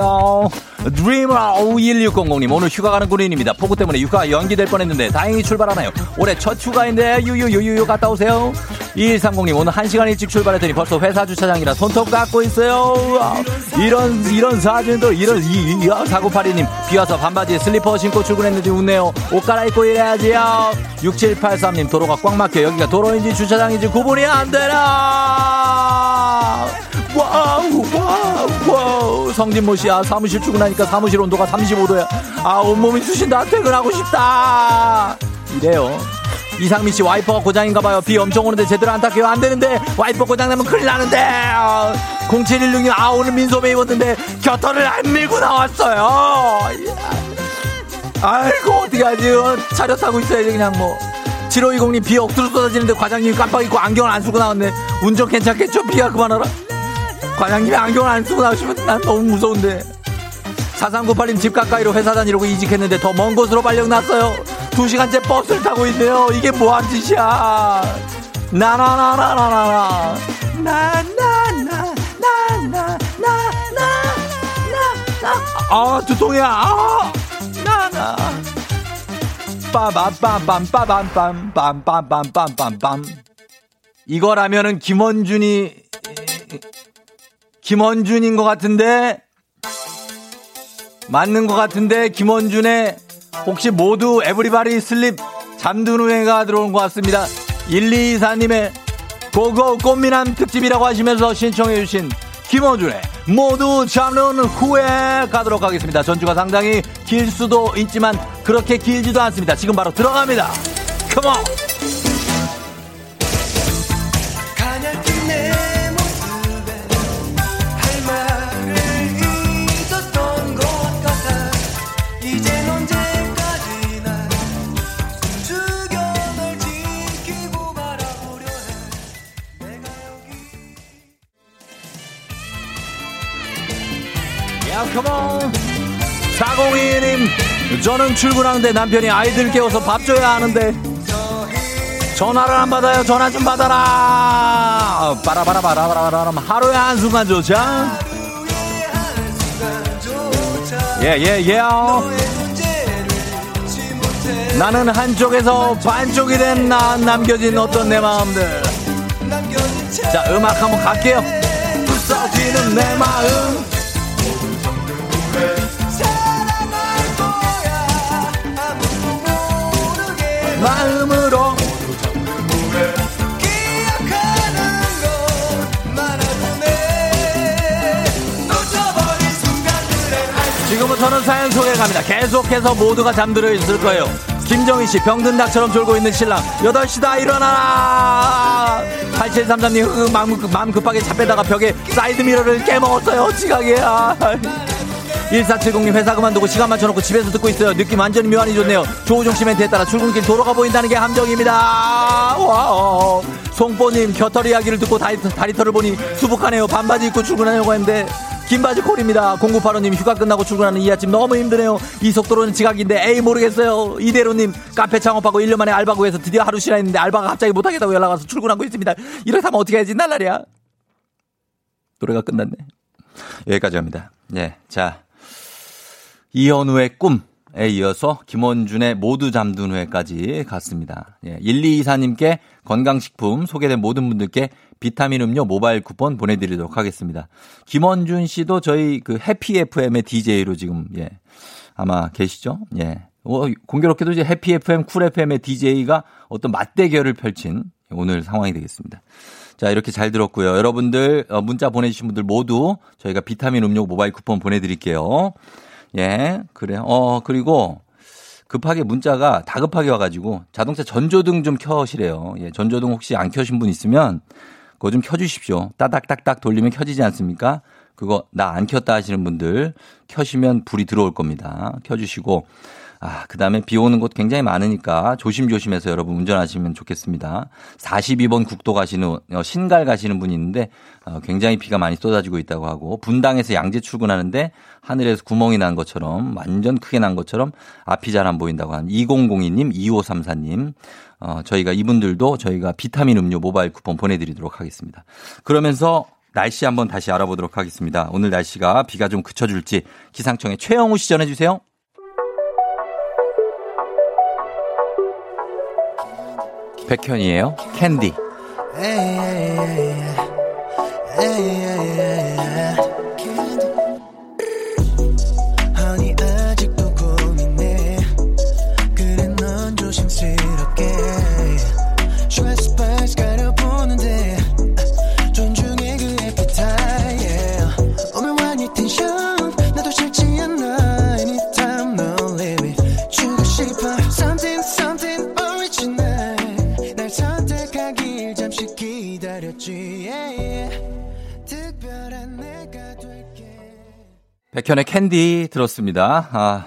드리머 1600님, 오늘 휴가 가는 군인입니다. 폭우 때문에 휴가 연기될 뻔했는데 다행히 출발하나요? 올해 첫 휴가인데 유유유유유 갔다 오세요. 2130님, 오늘 1시간 일찍 출발했더니 벌써 회사 주차장이라 손톱 깎고 있어요. 아, 이런, 이런 사진도, 이런, 이, 이, 아, 4982님, 비 와서 반바지에 슬리퍼 신고 출근했는데 웃네요. 옷 갈아입고 일해야지요. 6783님, 도로가 꽉 막혀. 여기가 도로인지 주차장인지 구분이 안 되나? Wow, wow, wow. 성진모 씨, 아, 사무실 출근하니까 사무실 온도가 35도야. 아, 온몸이 쑤신다. 퇴근하고 싶다. 이래요. 이상민 씨 와이퍼가 고장인가 봐요. 비 엄청 오는데 제대로 안 닦여요. 안 되는데 와이퍼 고장 나면 큰일 나는데. 아, 0716님, 아, 오늘 민소매 입었는데 겨털을 안 밀고 나왔어요. 아이고, 어떻게 하지? 어, 차려 타고 있어야지, 그냥 뭐. 7520님 비 억수로 쏟아지는데 과장님이 깜빡 잊고 안경을 안 쓰고 나왔네. 운전 괜찮겠죠? 비가 그만하라. 과장님이 안경을 안 쓰고 나오시면 난 너무 무서운데. 4398님 집 가까이로 회사 다니려고 이직했는데 더 먼 곳으로 발령 났어요. 두 시간째 버스를 타고 있네요. 이게 뭐한 짓이야. 나나나나나나나. 나나나나나나나나. 아, 두통이야. 아, 나나. 빠밤빰빰빰빰빰빰빰빰빰빰. 이거라면은 김원준이 김원준인 것 같은데 맞는 것 같은데 김원준의 혹시 모두 everybody sleep 잠든 후에가 들어온 것 같습니다. 1224님의 고고 꽃미남 특집이라고 하시면서 신청해 주신 김원준의 모두 잠든 후에 가도록 하겠습니다. 전주가 상당히 길 수도 있지만 그렇게 길지도 않습니다. 지금 바로 들어갑니다. 컴온! 컴온! 402님, 저는 출근하는데 남편이 아이들 깨워서 밥 줘야 하는데, 전화를 안 받아요. 전화 좀 받아라! 빠라바라바라바라바라 하루에 한순간 조차? 예, 예, 예. 나는 한쪽에서 반쪽이 된 나 남겨진 어떤 내 마음들 자 음악 한번 갈게요 부서지는 내 마음 마음으로 지금부터는 사연 소개 갑니다. 계속해서 모두가 잠들어 있을 거예요. 김정희 씨, 병든 닭처럼 졸고 있는 신랑. 8시다, 일어나라! 8733님, 그 마음, 급- 마음 급하게 차 빼다가 벽에 사이드미러를 깨먹었어요. 지각이야. 1470님 회사 그만두고 시간 맞춰놓고 집에서 듣고 있어요. 느낌 완전히 묘한이 좋네요. 조우종 씨 멘트에 따라 출근길 도로가 보인다는 게 함정입니다. 와 송뽀님 겨털 이야기를 듣고 다리, 다리털을 보니 수북하네요. 반바지 입고 출근하려고 했는데 긴바지 콜입니다. 0985님 휴가 끝나고 출근하는 이 아침 너무 힘드네요. 이 속도로는 지각인데 에이 모르겠어요. 이대로님 카페 창업하고 1년 만에 알바 구해서 드디어 하루 쉬나 했는데 알바가 갑자기 못하겠다고 연락 와서 출근하고 있습니다. 이렇게 하면 어떻게 해야지 날라리야. 노래가 끝났네. 여기까지 합니다. 예, 자 이현우의 꿈에 이어서 김원준의 모두 잠든 후에까지 갔습니다. 예, 1224님께 건강식품 소개된 모든 분들께 비타민 음료 모바일 쿠폰 보내드리도록 하겠습니다. 김원준 씨도 저희 그 해피 FM의 DJ로 지금, 예, 아마 계시죠? 예. 어, 공교롭게도 이제 해피 FM, 쿨 FM의 DJ가 어떤 맞대결을 펼친 오늘 상황이 되겠습니다. 자, 이렇게 잘 들었고요. 여러분들, 어, 문자 보내주신 분들 모두 저희가 비타민 음료 모바일 쿠폰 보내드릴게요. 예, 그래요. 어, 그리고 급하게 문자가 다급하게 와가지고 자동차 전조등 좀 켜시래요. 예, 전조등 혹시 안 켜신 분 있으면 그거 좀 켜주십시오. 따닥따닥 돌리면 켜지지 않습니까? 그거 나 안 켰다 하시는 분들 켜시면 불이 들어올 겁니다. 켜주시고 아, 그 다음에 비 오는 곳 굉장히 많으니까 조심조심해서 여러분 운전하시면 좋겠습니다. 42번 국도 가시는, 어, 신갈 가시는 분이 있는데, 어, 굉장히 비가 많이 쏟아지고 있다고 하고, 분당에서 양재 출근하는데, 하늘에서 구멍이 난 것처럼, 완전 크게 난 것처럼, 앞이 잘 안 보인다고 한 2002님, 2534님, 어, 저희가 이분들도 저희가 비타민 음료 모바일 쿠폰 보내드리도록 하겠습니다. 그러면서 날씨 한번 다시 알아보도록 하겠습니다. 오늘 날씨가 비가 좀 그쳐줄지 기상청에 최영우 씨 전해주세요. 백현이에요. 캔디. 아니 백현의 캔디 들었습니다. 아,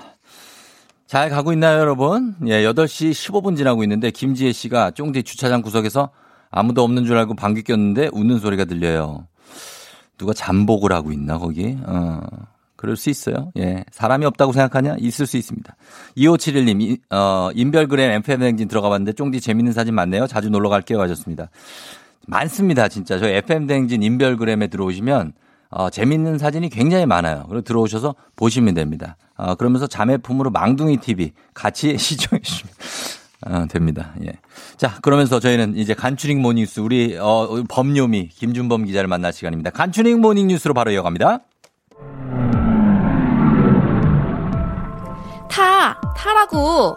잘 가고 있나요, 여러분? 예, 8시 15분 지나고 있는데 김지혜 씨가 쫑디 주차장 구석에서 아무도 없는 줄 알고 방귀 꼈는데 웃는 소리가 들려요. 누가 잠복을 하고 있나, 거기? 어, 그럴 수 있어요. 예. 사람이 없다고 생각하냐? 있을 수 있습니다. 2571님, 이, 어, 인별그램 FM행진 들어가 봤는데 쫑디 재밌는 사진 많네요. 자주 놀러 갈게요. 하셨습니다. 많습니다, 진짜. 저 FM행진 인별그램에 들어오시면 어, 재밌는 사진이 굉장히 많아요. 그리고 들어오셔서 보시면 됩니다. 어, 그러면서 자매품으로 망둥이 TV 같이 시청해 주시면 어, 됩니다. 예. 자, 그러면서 저희는 이제 간추린 모닝뉴스 우리 어, 범요미 김준범 기자를 만날 시간입니다. 간추린 모닝뉴스로 바로 이어갑니다. 타! 타라고!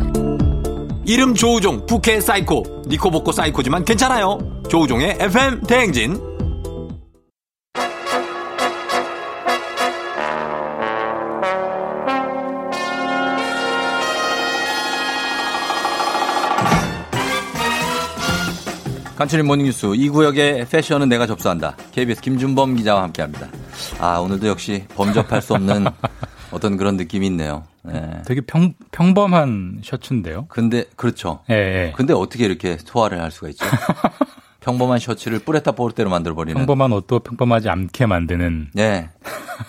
이름 조우종 부캐 사이코 니코복고 사이코지만 괜찮아요. 조우종의 FM 대행진. 간추린 모닝뉴스 이 구역의 패션은 내가 접수한다. KBS 김준범 기자와 함께합니다. 아 오늘도 역시 범접할 수 없는 어떤 그런 느낌이 있네요. 네. 되게 평, 평범한 셔츠인데요. 근데 그렇죠. 예, 예. 근데 어떻게 이렇게 소화를 할 수가 있죠? 평범한 셔츠를 뿌레타 포르테로 만들어 버리는. 평범한 옷도 평범하지 않게 만드는 네.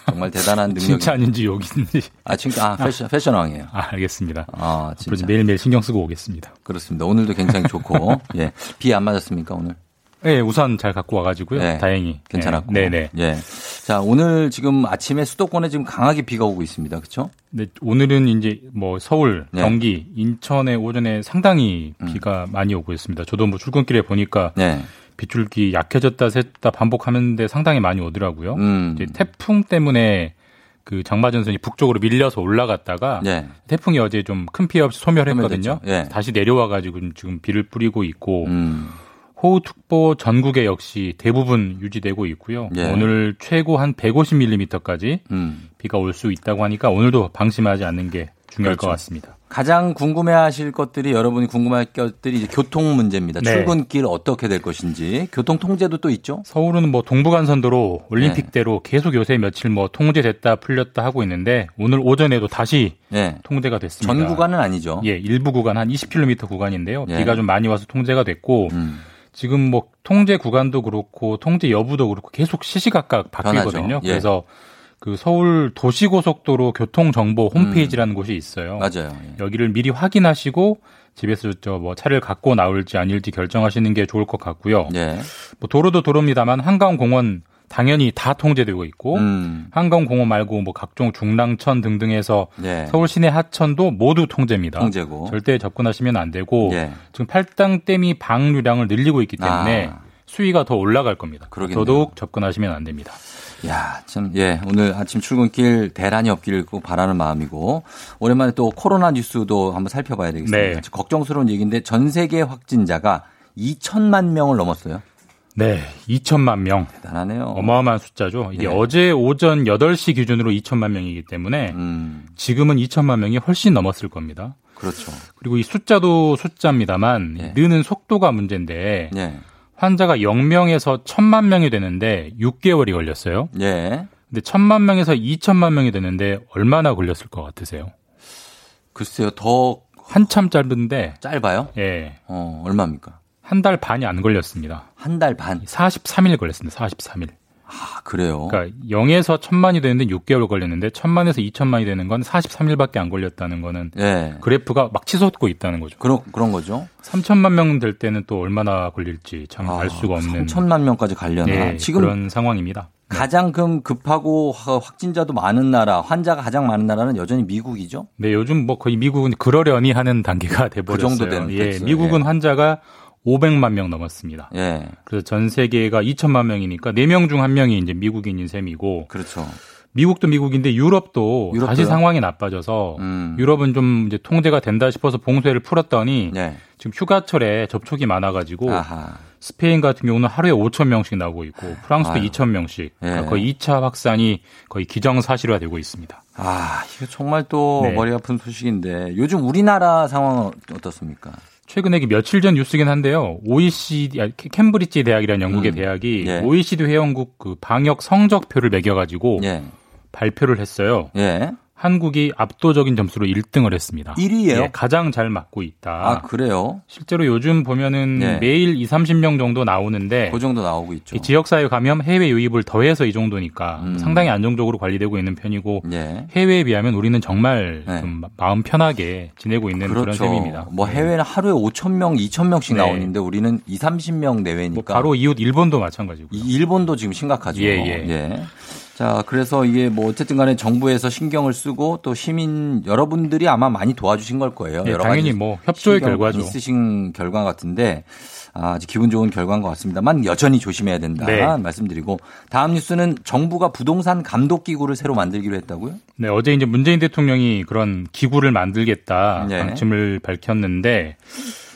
정말 대단한 능력이. 칭찬인지 욕인지. 아, 진짜 아, 패션 패션 왕이에요. 아, 알겠습니다. 아, 진짜. 매일매일 신경 쓰고 오겠습니다. 그렇습니다. 오늘도 굉장히 좋고. 예. 비 안 맞았습니까, 오늘? 예, 우산 잘 갖고 와가지고요. 네. 다행히. 괜찮았고. 네, 네. 예. 자, 오늘 지금 아침에 수도권에 지금 강하게 비가 오고 있습니다. 그렇죠? 네, 오늘은 이제 뭐 서울, 네. 경기, 인천에 오전에 상당히 비가 많이 오고 있습니다. 저도 뭐 출근길에 보니까 네. 빗줄기 약해졌다 샜다 반복하는데 상당히 많이 오더라고요. 음. 이제 태풍 때문에 그 장마전선이 북쪽으로 밀려서 올라갔다가 네. 태풍이 어제 좀 큰 피해 없이 소멸했거든요. 예. 다시 내려와가지고 지금 비를 뿌리고 있고 음. 호우특보 전국에 역시 대부분 유지되고 있고요. 예. 오늘 최고 한 150mm까지 음. 비가 올 수 있다고 하니까 오늘도 방심하지 않는 게 중요할 그렇죠. 것 같습니다. 가장 궁금해하실 것들이 여러분이 궁금할 것들이 이제 교통 문제입니다. 네. 출근길 어떻게 될 것인지 교통 통제도 또 있죠. 서울은 뭐 동부간선도로 올림픽대로 네. 계속 요새 며칠 뭐 통제됐다 풀렸다 하고 있는데 오늘 오전에도 다시 네. 통제가 됐습니다. 전 구간은 아니죠. 예, 일부 구간 한 20km 구간인데요. 예. 비가 좀 많이 와서 통제가 됐고 음. 지금 뭐 통제 구간도 그렇고 통제 여부도 그렇고 계속 시시각각 바뀌거든요. 예. 그래서 그 서울 도시고속도로 교통정보 홈페이지라는 곳이 있어요. 음. 맞아요. 예. 여기를 미리 확인하시고 집에서 저 뭐 차를 갖고 나올지 아닐지 결정하시는 게 좋을 것 같고요. 예. 뭐 도로도 도로입니다만 한강 공원 당연히 다 통제되고 있고 음. 한강공원 말고 뭐 각종 중랑천 등등에서 예. 서울 시내 하천도 모두 통제입니다. 통제고. 절대 접근하시면 안 되고 예. 지금 팔당댐이 방류량을 늘리고 있기 때문에 아. 수위가 더 올라갈 겁니다. 그러겠네요. 더더욱 접근하시면 안 됩니다. 야, 참, 예, 오늘 아침 출근길 대란이 없기를 꼭 바라는 마음이고, 오랜만에 또 코로나 뉴스도 한번 살펴봐야 되겠습니다. 네. 걱정스러운 얘기인데 전 세계 확진자가 2천만 명을 넘었어요. 네, 2천만 명. 대단하네요. 어마어마한 숫자죠. 이게 예. 어제 오전 8시 기준으로 2천만 명이기 때문에 음, 지금은 2천만 명이 훨씬 넘었을 겁니다. 그렇죠. 그리고 이 숫자도 숫자입니다만 예. 느는 속도가 문제인데 예, 환자가 0명에서 1000만 명이 되는데 6개월이 걸렸어요. 예. 근데 1000만 명에서 2천만 명이 되는데 얼마나 걸렸을 것 같으세요? 글쎄요, 더 한참 짧은데 짧아요? 예. 어, 얼마입니까? 한 달 반이 안 걸렸습니다. 한 달 반. 43일 걸렸습니다. 43일. 아, 그래요? 그러니까 0에서 1000만이 되는데 6개월 걸렸는데 1000만에서 2000만이 되는 건 43일밖에 안 걸렸다는 거는 예. 그래프가 막 치솟고 있다는 거죠. 그런, 그런 거죠. 3천만 명 될 때는 또 얼마나 걸릴지 참알 수가 없는 3천만 아, 명까지 가려나. 예, 지금 그런 상황입니다. 가장 금 급하고 하- 확진자도 많은 나라, 환자가 가장 많은 나라는 여전히 미국이죠. 네, 요즘 뭐 거의 미국은 그러려니 하는 단계가 돼 버렸어요. 그 정도 되는 예. 미국은 예. 환자가 500만 명 넘었습니다. 예. 그래서 전 세계가 2천만 명이니까 4명 중 1명이 이제 미국인인 셈이고 그렇죠. 미국도 미국인데 유럽도 유럽도요? 다시 상황이 나빠져서 음. 유럽은 좀 이제 통제가 된다 싶어서 봉쇄를 풀었더니 네. 지금 휴가철에 접촉이 많아가지고 아하. 스페인 같은 경우는 하루에 5천 명씩 나오고 있고 프랑스도 아유. 2천 명씩 예. 그러니까 거의 2차 확산이 거의 기정사실화되고 있습니다. 아, 이거 정말 또 네. 머리 아픈 소식인데 요즘 우리나라 상황은 어떻습니까? 최근에 며칠 전 뉴스긴 한데요. OECD, 아, 캐- 캠브리지 대학이라는 영국의 음. 대학이 예. OECD 회원국 그 방역 성적표를 매겨 가지고 예. 발표를 했어요. 예. 한국이 압도적인 점수로 1등을 했습니다. 1위예요? 예, 가장 잘 맞고 있다. 아, 그래요? 실제로 요즘 보면은 네. 매일 2, 30명 정도 나오는데 그 정도 나오고 있죠. 이 지역사회 감염, 해외 유입을 더해서 이 정도니까 음. 상당히 안정적으로 관리되고 있는 편이고 예. 해외에 비하면 우리는 정말 네. 좀 마음 편하게 지내고 있는 그런 그렇죠. 셈입니다. 뭐 해외는 하루에 5천 명, 2천 명씩 네. 나오는데 우리는 2, 30명 내외니까. 뭐 바로 이웃 일본도 마찬가지고요. 이 일본도 지금 심각하죠. 예, 예. 자, 그래서 이게 뭐 어쨌든 간에 정부에서 신경을 쓰고 또 시민 여러분들이 아마 많이 도와주신 걸 거예요. 예, 여러 당연히 뭐 협조의 결과죠. 쓰신 결과 같은데 아, 아주 기분 좋은 결과인 것 같습니다만 여전히 조심해야 된다 네. 말씀드리고 다음 뉴스는 정부가 부동산 감독 기구를 새로 만들기로 했다고요? 네, 어제 이제 문재인 대통령이 그런 기구를 만들겠다 네. 방침을 밝혔는데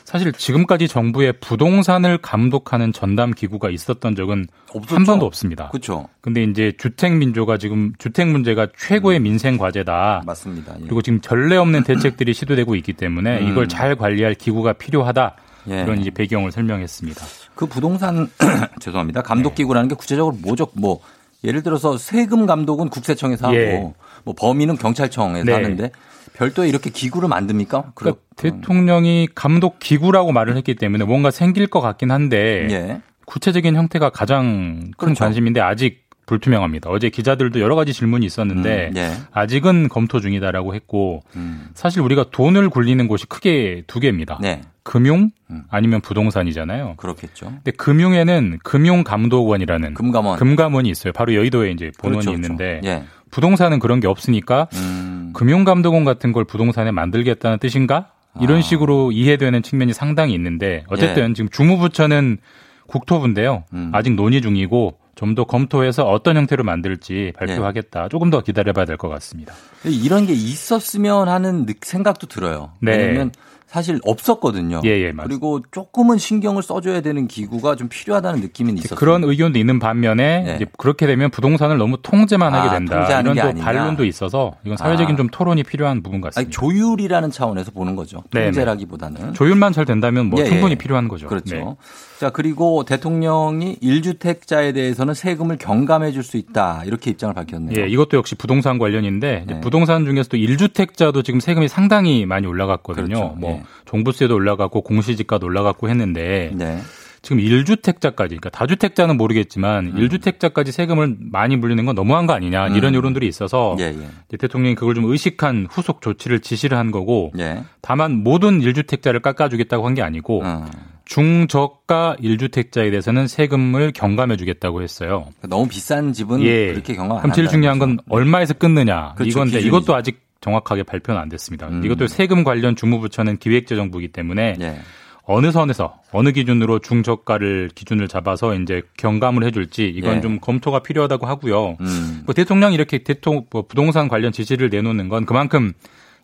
사실 지금까지 정부의 부동산을 감독하는 전담 기구가 있었던 적은 없었죠? 한 번도 없습니다. 그렇죠. 근데 이제 주택 민조가 지금 주택 문제가 최고의 민생 과제다. 맞습니다. 예. 그리고 지금 전례 없는 대책들이 시도되고 있기 때문에 음. 이걸 잘 관리할 기구가 필요하다. 예. 이런 이제 배경을 설명했습니다. 그 부동산 죄송합니다. 감독 네. 기구라는 게 구체적으로 뭐죠? 뭐 예를 들어서 세금 감독은 국세청에서 하고 예. 뭐 범인은 경찰청에서 네. 하는데 별도의 이렇게 기구를 만듭니까? 그러니까 대통령이 감독 기구라고 말을 했기 때문에 뭔가 생길 것 같긴 한데 예. 구체적인 형태가 가장 큰 그렇죠. 관심인데 아직 불투명합니다. 어제 기자들도 여러 가지 질문이 있었는데 음, 예. 아직은 검토 중이다라고 했고 음. 사실 우리가 돈을 굴리는 곳이 크게 두 개입니다. 네. 금융 음. 아니면 부동산이잖아요. 그렇겠죠. 근데 금융에는 금융감독원이라는 금감원. 금감원이 있어요. 바로 여의도에 이제 본원이 그렇죠, 있는데 그렇죠. 예. 부동산은 그런 게 없으니까 음. 금융감독원 같은 걸 부동산에 만들겠다는 뜻인가? 이런 아. 식으로 이해되는 측면이 상당히 있는데 어쨌든 지금 주무부처는 국토부인데요. 음. 아직 논의 중이고 좀 더 검토해서 어떤 형태로 만들지 발표하겠다. 조금 더 기다려봐야 될 것 같습니다. 이런 게 있었으면 하는 느- 생각도 들어요. 네. 왜냐면 사실 없었거든요. 예, 예, 맞습니다. 그리고 조금은 신경을 써줘야 되는 기구가 좀 필요하다는 느낌은 있었어요. 그런 의견도 있는 반면에 네. 이제 그렇게 되면 부동산을 너무 통제만 아, 하게 된다. 통제하는 게 이런 또. 반론도 있어서 이건 사회적인 아. 좀 토론이 필요한 부분 아니, 같습니다. 조율이라는 차원에서 보는 거죠. 네네. 통제라기보다는. 조율만 잘 된다면 뭐 예, 충분히 예. 필요한 거죠. 그렇죠. 네. 자, 그리고 대통령이 1주택자에 대해서는 세금을 경감해 줄 수 있다. 이렇게 입장을 밝혔네요. 예, 이것도 역시 부동산 관련인데 네. 부동산 중에서도 1주택자도 지금 세금이 상당히 많이 올라갔거든요. 그렇죠. 뭐 예. 종부세도 올라갔고 공시지가도 올라갔고 했는데 네. 지금 1주택자까지 그러니까 다주택자는 모르겠지만 음. 1주택자까지 세금을 많이 물리는 건 너무한 거 아니냐 이런 음. 여론들이 있어서 예, 예. 대통령이 그걸 좀 의식한 후속 조치를 지시를 한 거고 예. 다만 모든 1주택자를 깎아주겠다고 한 게 아니고 어. 중저가 1주택자에 대해서는 세금을 경감해 주겠다고 했어요. 너무 비싼 집은 예. 그렇게 경감 안 그럼 제일 중요한 건 거죠. 얼마에서 끊느냐 그렇죠, 이건데 기준이죠. 이것도 아직 정확하게 발표는 안 됐습니다. 음. 이것도 세금 관련 주무부처는 기획재정부이기 때문에 예. 어느 선에서 어느 기준으로 중저가를 기준을 잡아서 이제 경감을 해줄지 이건 예. 좀 검토가 필요하다고 하고요. 음. 뭐 대통령이 이렇게 대통령 뭐 부동산 관련 지시를 내놓는 건 그만큼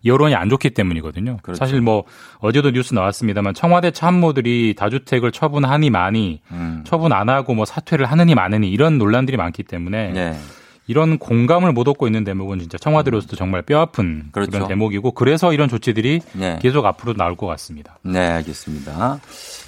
여론이 안 좋기 때문이거든요. 그렇죠. 사실 뭐 어제도 뉴스 나왔습니다만 청와대 참모들이 다주택을 처분하니 많이 음. 처분 안 하고 뭐 사퇴를 하느니 마느니 이런 논란들이 많기 때문에 예. 이런 공감을 못 얻고 있는 대목은 진짜 청와대로서도 정말 뼈아픈 그 그렇죠. 런 대목이고 그래서 이런 조치들이 네. 계속 앞으로 나올 것 같습니다. 네, 알겠습니다.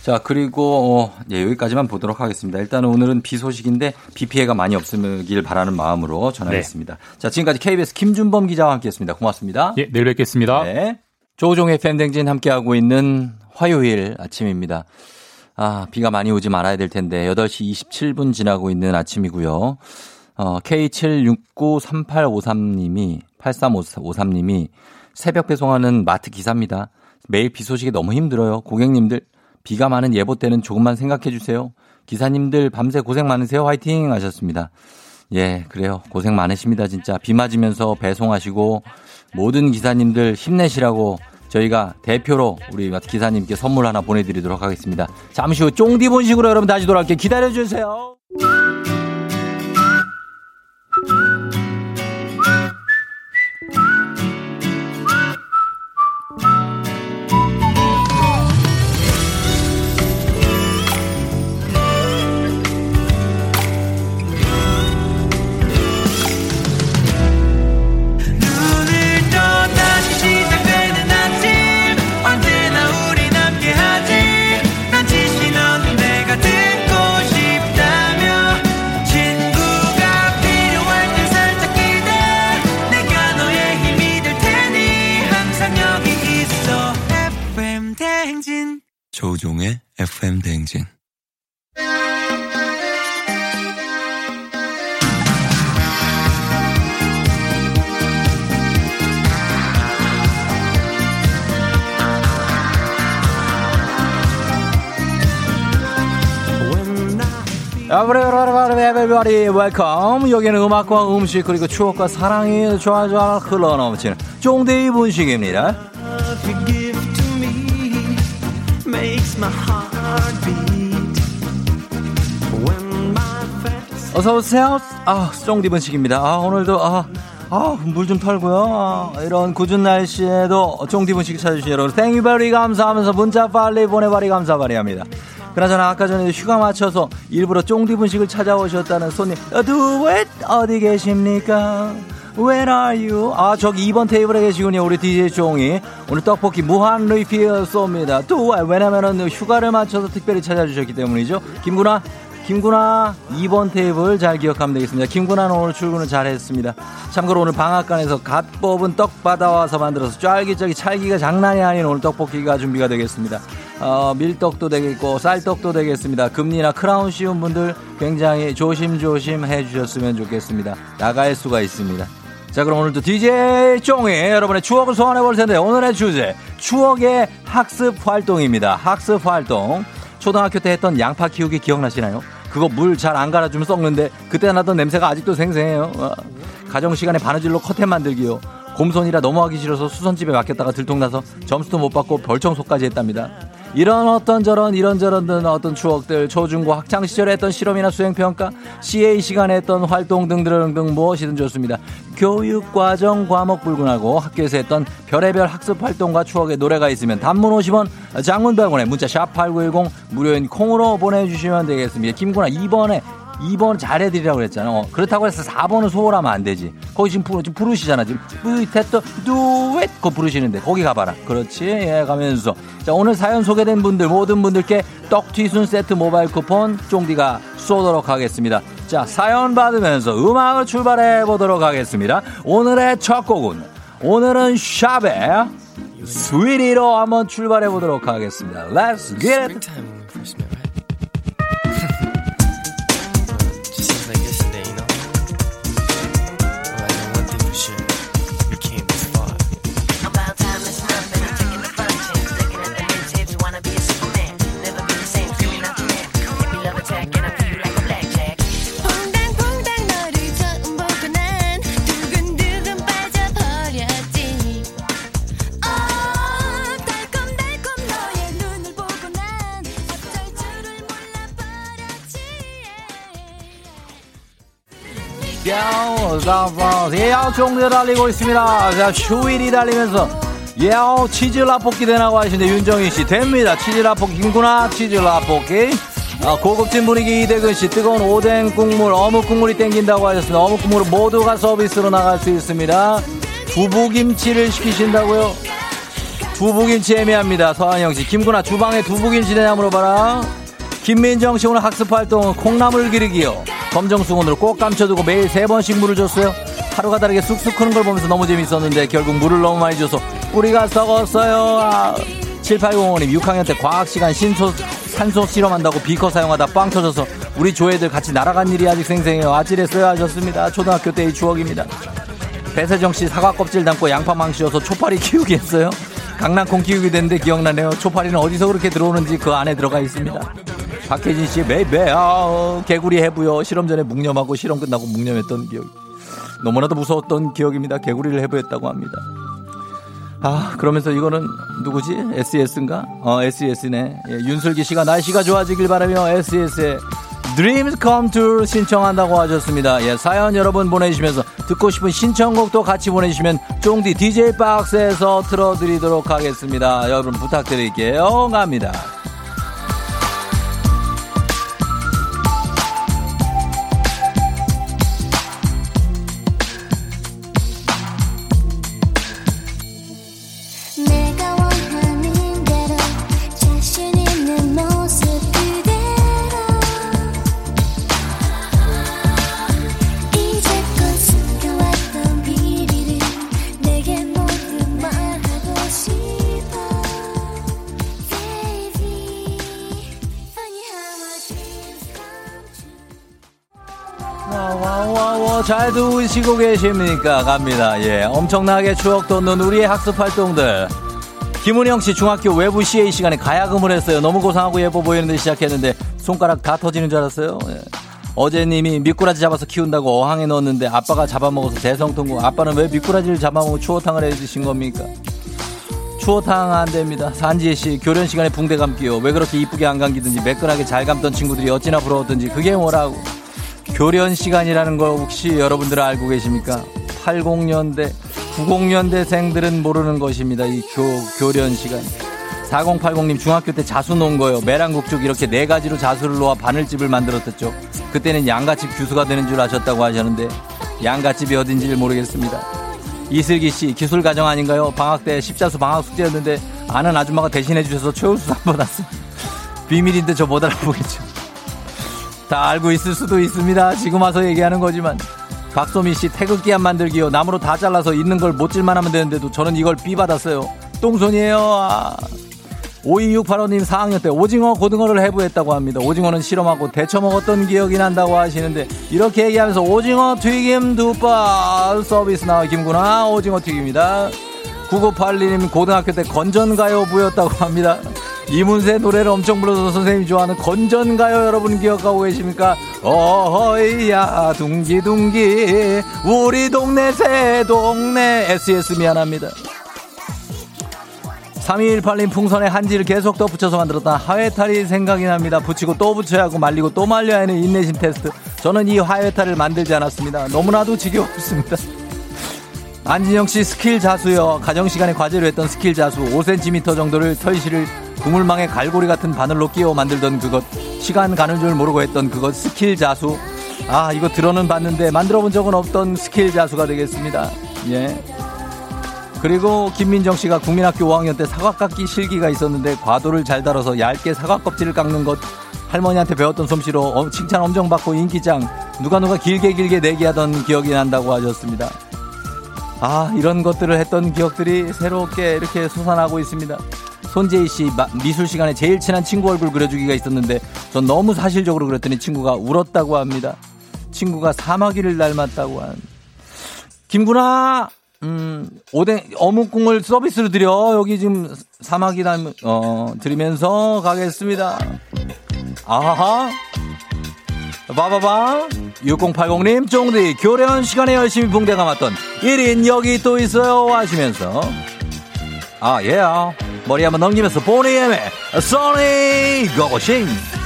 자, 그리고 어, 예, 여기까지만 보도록 하겠습니다. 일단 오늘은 비 소식인데 비 피해가 많이 없으길 바라는 마음으로 전하겠습니다. 네. 자, 지금까지 KBS 김준범 기자와 함께했습니다. 고맙습니다. 예, 내일 뵙겠습니다. 네. 조종의 팬댕진 함께하고 있는 화요일 아침입니다. 아, 비가 많이 오지 말아야 될 텐데 8시 27분 지나고 있는 아침이고요. 어, K7693853님이 8353님이 새벽 배송하는 마트 기사입니다. 매일 비 소식이 너무 힘들어요. 고객님들 비가 많은 예보 때는 조금만 생각해 주세요. 기사님들 밤새 고생 많으세요. 화이팅 하셨습니다. 예, 그래요. 고생 많으십니다. 진짜 비 맞으면서 배송하시고 모든 기사님들 힘내시라고 저희가 대표로 우리 기사님께 선물 하나 보내드리도록 하겠습니다. 잠시 후 쫑디 본식으로 여러분 다시 돌아올게요. 기다려주세요. 조우종의 FM 대행진. everybody welcome 여기는 음악과 음식 그리고 추억과 사랑이 좋아좋아 흘러넘치는 쫑데이 분식입니다 어서 오세요 아 쫑디 분식입니다 아 오늘도 아 아, 물 좀 털고요. 아, 이런 굳은 날씨에도 쫑디 분식 찾아주신 여러분, 땡유베리 감사하면서 문자 빨리 보내바리 감사 바리 합니다. 그나저나 아까 전에 휴가 맞춰서 일부러 쫑디 분식을 찾아오셨다는 손님, 어, 두웻 어디 계십니까? Where are you? 아, 저기 2번 테이블에 계시군요. 우리 DJ 쫑이. 오늘 떡볶이 무한 리필 쏩니다. 두웻. 왜냐면은 휴가를 맞춰서 특별히 찾아주셨기 때문이죠. 김구나, 김구나 2번 테이블 잘 기억하면 되겠습니다. 김구나는 오늘 출근을 잘 했습니다. 참고로 오늘 방앗간에서 갓 뽑은 떡 받아와서 만들어서 쫄깃쫄깃 찰기가 장난이 아닌 오늘 떡볶이가 준비가 되겠습니다. 어, 밀떡도 되겠고 쌀떡도 되겠습니다. 금리나 크라운 씌운 분들 굉장히 조심조심 해주셨으면 좋겠습니다. 나갈 수가 있습니다. 자 그럼 오늘도 DJ 쫑이 여러분의 추억을 소환해 볼 텐데 오늘의 주제 추억의 학습 활동입니다. 학습 활동 초등학교 때 했던 양파 키우기 기억나시나요? 그거 물 잘 안 갈아주면 썩는데 그때 나던 냄새가 아직도 생생해요. 어. 가정 시간에 바느질로 커튼 만들기요. 곰손이라 넘어가기 싫어서 수선집에 맡겼다가 들통나서 점수도 못 받고 벌청소까지 했답니다. 이런 어떤 저런 이런저런 든 어떤 추억들 초중고 학창 시절에 했던 실험이나 수행평가 CA 시간에 했던 활동 등등등 무엇이든 좋습니다. 교육 과정 과목 불문하고 학교에서 했던 별의별 학습 활동과 추억의 노래가 있으면 단문 50원 장문 100원에 문자 샵8910 무료인 콩으로 보내주시면 되겠습니다. 김구나 2번에 2번 잘해드리라고 그랬잖아. 어, 그렇다고 해서 4번은 소홀하면 안 되지. 거기 지금, 부르, 지금 부르시잖아. 지금 뿌이테또 두엣 그거 부르시는데 거기 가봐라. 그렇지. 예, 가면서 자 오늘 사연 소개된 분들 모든 분들께 떡튀순 세트 모바일 쿠폰 쫑디가 쏘도록 하겠습니다. 자 사연 받으면서 음악을 출발해 보도록 하겠습니다. 오늘의 첫 곡은 오늘은 샵의 스위리로 한번 출발해 보도록 하겠습니다. Let's get it. 예요 종류 달리고 있습니다. 자, 휴일이 달리면서 예요 치즈 라볶이 되나고 하시는데 윤정희 씨 됩니다. 치즈 라볶이 김구나 치즈 라볶이. 아, 고급진 분위기 이대근 씨 뜨거운 오뎅 국물 어묵 국물이 땡긴다고 하셨습니다. 어묵 국물은 모두가 서비스로 나갈 수 있습니다. 두부김치를 시키신다고요? 두부김치 애매합니다. 서한영 씨 김구나 주방에 두부김치 되냐 물어봐라. 김민정 씨 오늘 학습 활동은 콩나물 기르기요. 검정수건으로 꼭 감춰두고 매일 세 번씩 물을 줬어요. 하루가 다르게 쑥쑥 크는 걸 보면서 너무 재밌었는데 결국 물을 너무 많이 줘서 뿌리가 썩었어요. 아, 7805님 6학년 때 과학 시간 신소, 산소 실험한다고 비커 사용하다 빵 터져서 우리 조애들 같이 날아간 일이 아직 생생해요. 아찔했어요 하셨습니다. 초등학교 때의 추억입니다. 배세정 씨 사과 껍질 담고 양파 망치여서 초파리 키우기 했어요. 강낭콩 키우게 됐는데 기억나네요. 초파리는 어디서 그렇게 들어오는지 그 안에 들어가 있습니다. 박혜진 씨 매매 아 개구리 해부요. 실험 전에 묵념하고 실험 끝나고 묵념했던 기억 너무나도 무서웠던 기억입니다. 개구리를 해부했다고 합니다. 아 그러면서 이거는 누구지? SES인가? 어 SES네. 예, 윤슬기 씨가 날씨가 좋아지길 바라며 SES의 Dreams Come True 신청한다고 하셨습니다. 예 사연 여러분 보내주시면서 듣고 싶은 신청곡도 같이 보내주시면 쫑디 DJ 박스에서 틀어드리도록 하겠습니다. 여러분 부탁드릴게요. 갑니다. 잘 들으시고 계십니까? 갑니다. 예, 엄청나게 추억 돋는 우리의 학습 활동들. 김은영 씨 중학교 외부 CA 시간에 가야금을 했어요. 너무 고상하고 예뻐 보이는데 시작했는데 손가락 다 터지는 줄 알았어요. 예. 어제님이 미꾸라지 잡아서 키운다고 어항에 넣었는데 아빠가 잡아먹어서 대성통고. 아빠는 왜 미꾸라지를 잡아먹고 추어탕을 해 드신 겁니까? 추어탕 안 됩니다. 산지혜 씨 교련 시간에 붕대 감기요. 왜 그렇게 이쁘게 안 감기든지 매끈하게 잘 감던 친구들이 어찌나 부러웠든지 그게 뭐라고. 교련 시간이라는 걸 혹시 여러분들 알고 계십니까? 80년대, 90년대생들은 모르는 것입니다. 이 교, 교련 시간. 4080님 중학교 때 자수 놓은 거요. 매랑국죽 이렇게 네 가지로 자수를 놓아 바늘집을 만들었었죠. 그때는 양가집 교수가 되는 줄 아셨다고 하셨는데 양가집이 어딘지를 모르겠습니다. 이슬기 씨 기술 가정 아닌가요? 방학 때 십자수 방학 숙제였는데 아는 아줌마가 대신해 주셔서 최우수 상 받았어요. 비밀인데 저 못 알아보겠죠. 다 알고 있을 수도 있습니다. 지금 와서 얘기하는 거지만. 박소미 씨 태극기 안 만들기요. 나무로 다 잘라서 있는 걸 못질만 하면 되는데도 저는 이걸 삐 받았어요. 똥손이에요. 아. 52685님 4학년 때 오징어 고등어를 해부했다고 합니다. 오징어는 실험하고 데쳐 먹었던 기억이 난다고 하시는데 이렇게 얘기하면서 오징어 튀김 두바 서비스 나와 김구나 오징어 튀김입니다. 9982님 고등학교 때 건전가요 부였다고 합니다. 이문세 노래를 엄청 불러서 선생님이 좋아하는 건전가요 여러분 기억하고 계십니까? 어허이야 둥기둥기 우리 동네 새 동네 SES 미안합니다. 3218님 풍선에 한지를 계속 덧붙여서 만들었던 하회탈이 생각이 납니다. 붙이고 또 붙여야 하고 말리고 또 말려야 하는 인내심 테스트. 저는 이 하회탈을 만들지 않았습니다. 너무나도 지겨웠습니다. 안진영 씨 스킬 자수요. 가정 시간에 과제로 했던 스킬 자수 5cm 정도를 털실을 그물망에 갈고리 같은 바늘로 끼워 만들던 그것. 시간 가는 줄 모르고 했던 그것 스킬 자수. 아 이거 들어는 봤는데 만들어 본 적은 없던 스킬 자수가 되겠습니다. 예. 그리고 김민정 씨가 국민학교 5학년 때 사과 깎기 실기가 있었는데 과도를 잘 다뤄서 얇게 사과 껍질을 깎는 것 할머니한테 배웠던 솜씨로 어, 칭찬 엄청 받고 인기짱 누가 누가 길게 길게 내기하던 기억이 난다고 하셨습니다. 아 이런 것들을 했던 기억들이 새롭게 이렇게 솟아나고 있습니다. 손재희 씨 마- 미술 시간에 제일 친한 친구 얼굴 그려주기가 있었는데 전 너무 사실적으로 그랬더니 친구가 울었다고 합니다. 친구가 사마귀를 닮았다고 한. 김구나 음, 오뎅, 어묵국을 서비스로 드려. 여기 지금 사마귀 닮은, 어, 드리면서 가겠습니다. 아하. 봐봐봐. 6080님, 쫑디, 교련 시간에 열심히 붕대 감았던 1인 여기 또 있어요. 하시면서. 아, 예. 머리 한번 넘기면서 보니엠의 써니 고고싱.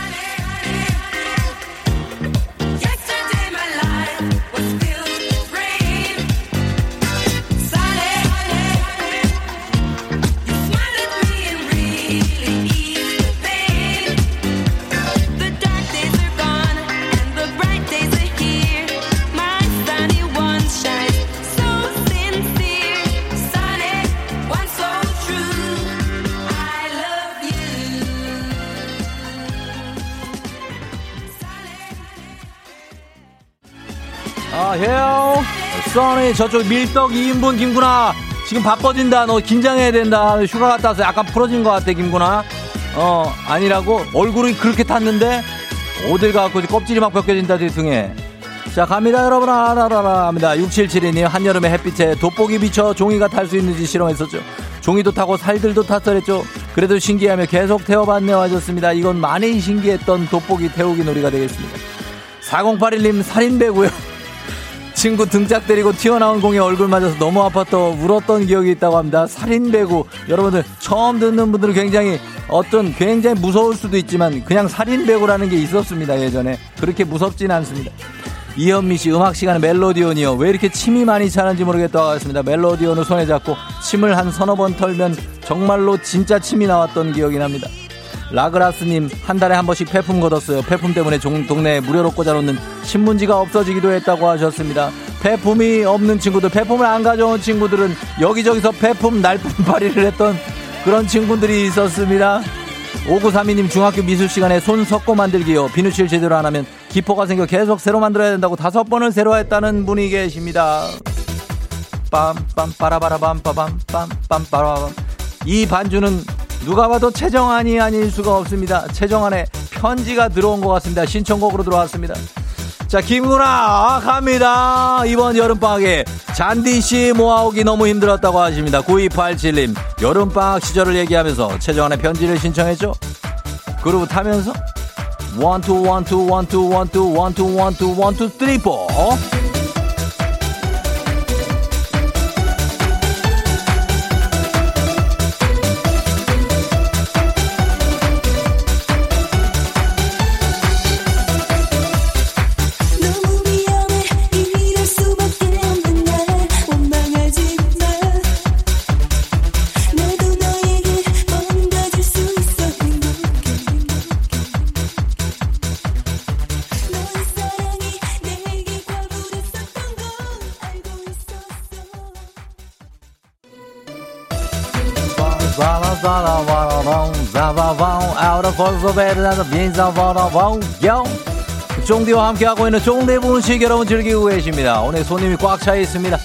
써니, 저쪽 밀떡 2인분 김구나. 지금 바빠진다. 너 긴장해야 된다. 휴가 갔다 와서 약간 풀어진 것 같아, 김구나. 어, 아니라고? 얼굴이 그렇게 탔는데? 어딜 가고 껍질이 막 벗겨진다, 뒤 등에. 자, 갑니다, 여러분. 아라라라 합니다. 6772님, 한여름에 햇빛에 돋보기 비쳐 종이가 탈 수 있는지 실험했었죠. 종이도 타고 살들도 탔더랬죠. 그래도 신기하며 계속 태워봤네요 하셨습니다. 이건 많이 신기했던 돋보기 태우기 놀이가 되겠습니다. 4081님, 살인배고요. 친구 등짝 때리고 튀어나온 공에 얼굴 맞아서 너무 아팠던 울었던 기억이 있다고 합니다. 살인 배구 여러분들 처음 듣는 분들은 굉장히 어떤 굉장히 무서울 수도 있지만 그냥 살인 배구라는 게 있었습니다 예전에 그렇게 무섭진 않습니다. 이현미 씨 음악 시간에 멜로디온이요 왜 이렇게 침이 많이 차는지 모르겠다고 하셨습니다. 멜로디온을 손에 잡고 침을 한 서너 번 털면 정말로 진짜 침이 나왔던 기억이 납니다. 라그라스님 한 달에 한 번씩 폐품 걷었어요. 폐품 때문에 종- 동네에 무료로 꽂아놓는 신문지가 없어지기도 했다고 하셨습니다. 폐품이 없는 친구들, 폐품을 안 가져온 친구들은 여기저기서 폐품 날품팔이를 했던 그런 친구들이 있었습니다. 5932님 중학교 미술 시간에 손 섞고 만들기요. 비누칠 제대로 안 하면 기포가 생겨 계속 새로 만들어야 된다고 다섯 번을 새로 했다는 분이 계십니다. 빰빰 빠라바라밤 빠밤 빰빰 빠라밤 이 반주는 누가 봐도 최정한이 아닐 수가 없습니다. 최정한의 편지가 들어온 것 같습니다. 신청곡으로 들어왔습니다. 자, 김구나 갑니다. 이번 여름방학에 잔디씨 모아오기 너무 힘들었다고 하십니다. 9287님 여름방학 시절을 얘기하면서 최정한의 편지를 신청했죠. 그루브 타면서 원투 원투 원투 원투 원투 원투 원투 쓰리 포 쫑디와 함께하고 있는 쫑디 분식 여러분 즐기고 계십니다. 오늘 손님이 꽉 차 있습니다.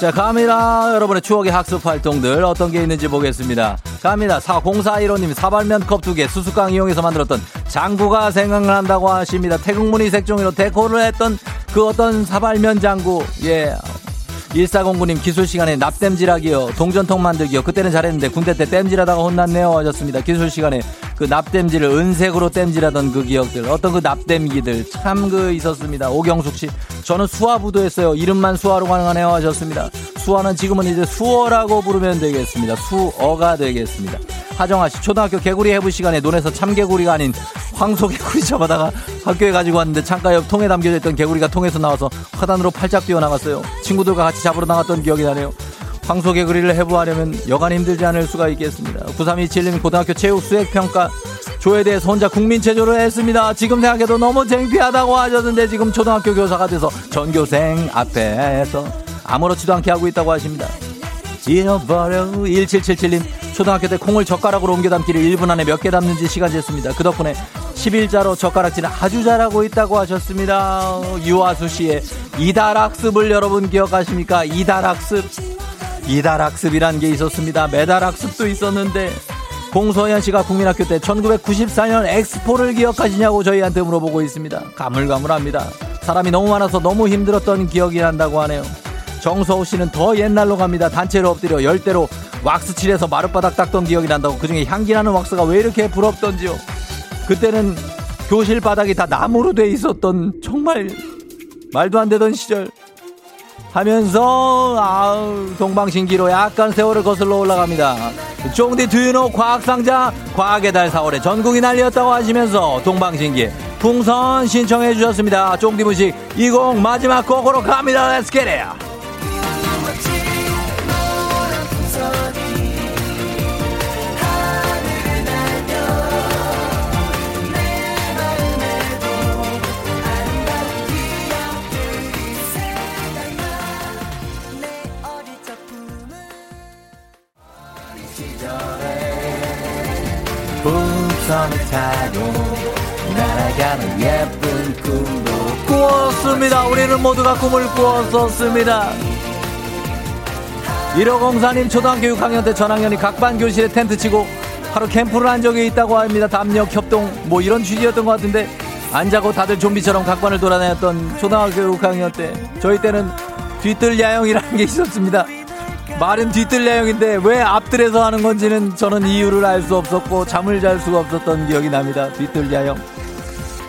자, 갑니다. 여러분의 추억의 학습 활동들 어떤 게 있는지 보겠습니다. 갑니다. 4041호님 사발면 컵 두 개 수수깡 이용해서 만들었던 장구가 생각난다고 하십니다. 태국무늬 색종이로 데코를 했던 그 어떤 사발면 장구. 예. 1409님 기술 시간에 납땜질하기요. 동전통 만들기요. 그때는 잘했는데 군대 때 땜질하다가 혼났네요. 하셨습니다. 기술 시간에 그 납땜질을 은색으로 땜질하던 그 기억들. 어떤 그 납땜기들 참 그 있었습니다. 오경숙 씨. 저는 수화부도 했어요. 이름만 수화로 가능하네요. 하셨습니다. 수화는 지금은 이제 수어라고 부르면 되겠습니다. 수어가 되겠습니다. 하정아 씨 초등학교 개구리 해부 시간에 논에서 참개구리가 아닌 황소개구리 잡아다가 학교에 가지고 왔는데 창가 옆 통에 담겨져 있던 개구리가 통에서 나와서 화단으로 팔짝 뛰어나갔어요. 친구들과 같이 잡으러 나갔던 기억이 나네요. 황소개구리를 해부하려면 여간 힘들지 않을 수가 있겠습니다. 9327님 고등학교 체육 수행평가 조에 대해서 혼자 국민체조를 했습니다. 지금 생각해도 너무 창피하다고 하셨는데 지금 초등학교 교사가 돼서 전교생 앞에서 아무렇지도 않게 하고 있다고 하십니다. 잃어버려 1777님 초등학교 때 콩을 젓가락으로 옮겨 담기를 1분 안에 몇 개 담는지 시간 쟀습니다. 그 덕분에 11자로 젓가락질을 아주 잘하고 있다고 하셨습니다. 유아수 씨의 이달학습을 여러분 기억하십니까? 이달학습 이달학습이란 게 있었습니다. 매달학습도 있었는데 공소현 씨가 국민학교 때 1994년 엑스포를 기억하시냐고 저희한테 물어보고 있습니다. 가물가물합니다. 사람이 너무 많아서 너무 힘들었던 기억이 난다고 하네요. 정서우 씨는 더 옛날로 갑니다. 단체로 엎드려 열대로 왁스 칠해서 마룻바닥 닦던 기억이 난다고 그중에 향기 나는 왁스가 왜 이렇게 부럽던지요. 그때는 교실 바닥이 다 나무로 돼 있었던 정말 말도 안 되던 시절 하면서 아우 동방신기로 약간 세월을 거슬러 올라갑니다. 쫑디 두유노 과학상자 과학의 달 4월에 전국이 난리였다고 하시면서 동방신기 풍선 신청해 주셨습니다. 쫑디 무식 20 마지막 곡으로 갑니다. Let's get it! 선을 타고 날아가는 예쁜 꿈도 꾸었습니다. 우리는 모두가 꿈을 꾸었었습니다. 1504님 초등학교 6학년 때 전학년이 각반 교실에 텐트 치고 하루 캠프를 한 적이 있다고 합니다. 담력, 협동 뭐 이런 취지였던 것 같은데 안 자고 다들 좀비처럼 각반을 돌아다녔던 초등학교 6학년 때 저희 때는 뒤뜰 야영이라는 게 있었습니다. 말은 뒤뜰 야영인데 왜 앞뜰에서 하는 건지는 저는 이유를 알 수 없었고 잠을 잘 수가 없었던 기억이 납니다. 뒤뜰 야영.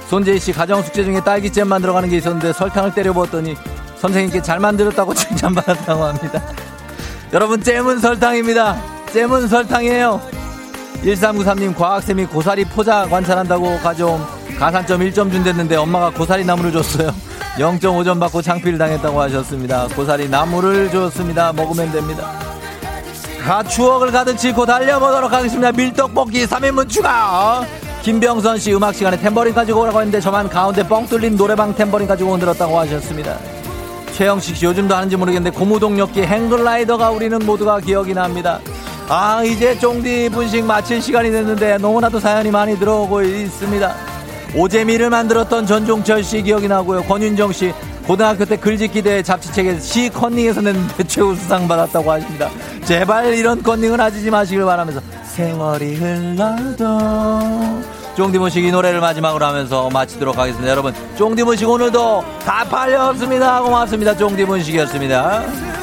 손재희 씨 가정 숙제 중에 딸기잼 만들어가는 게 있었는데 설탕을 때려 부었더니 선생님께 잘 만들었다고 칭찬받았다고 합니다. 여러분 잼은 설탕입니다. 잼은 설탕이에요. 1393님 과학쌤이 고사리 포자 관찰한다고 가져온 가산점 1점 준댔는데 엄마가 고사리 나무를 줬어요. 0.5점 받고 창피를 당했다고 하셨습니다. 고사리 나무를 줬습니다. 먹으면 됩니다. 가 추억을 가득 싣고 달려보도록 하겠습니다. 밀떡볶이 3인분 추가. 김병선 씨 음악 시간에 탬버린 가지고 오라고 했는데 저만 가운데 뻥 뚫린 노래방 탬버린 가지고 흔들었다고 하셨습니다. 최영식 씨 요즘도 하는지 모르겠는데 고무동력기 행글라이더가 우리는 모두가 기억이 납니다. 아 이제 쫑디 분식 마칠 시간이 됐는데 너무나도 사연이 많이 들어오고 있습니다. 오재미를 만들었던 전종철 씨 기억이 나고요. 권윤정 씨 고등학교 때 글짓기 대회 잡지책에서 시 컨닝에서 냈는데 최우수상 받았다고 하십니다. 제발 이런 컨닝은 하지 마시길 바라면서 세월이 흘러도 쫑디문식 이 노래를 마지막으로 하면서 마치도록 하겠습니다. 여러분 쫑디문식 오늘도 다 팔렸습니다. 고맙습니다. 쫑디문식이었습니다.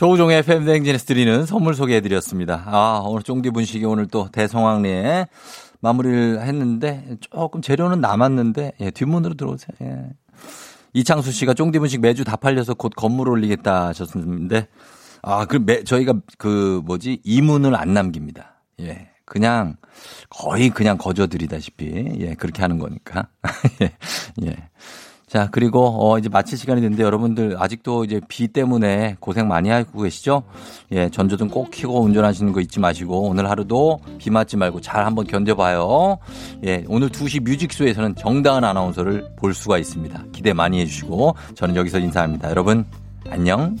조우종의 팬댕진에서 드리는 선물 소개해드렸습니다. 아, 오늘 쫑디 분식이 오늘 또 대성황리에 마무리를 했는데 조금 재료는 남았는데 예, 뒷문으로 들어오세요. 예. 이창수 씨가 쫑디 분식 매주 다 팔려서 곧 건물 올리겠다 하셨는데 아, 그 매, 저희가 그 뭐지 이문을 안 남깁니다. 예. 그냥 거의 그냥 거저드리다시피 예, 그렇게 하는 거니까. 예. 예. 자, 그리고 어 이제 마칠 시간이 됐는데 여러분들 아직도 이제 비 때문에 고생 많이 하고 계시죠? 예, 전조등 꼭 켜고 운전하시는 거 잊지 마시고 오늘 하루도 비 맞지 말고 잘 한번 견뎌 봐요. 예, 오늘 2시 뮤직쇼에서는 정다은 아나운서를 볼 수가 있습니다. 기대 많이 해 주시고 저는 여기서 인사합니다. 여러분 안녕.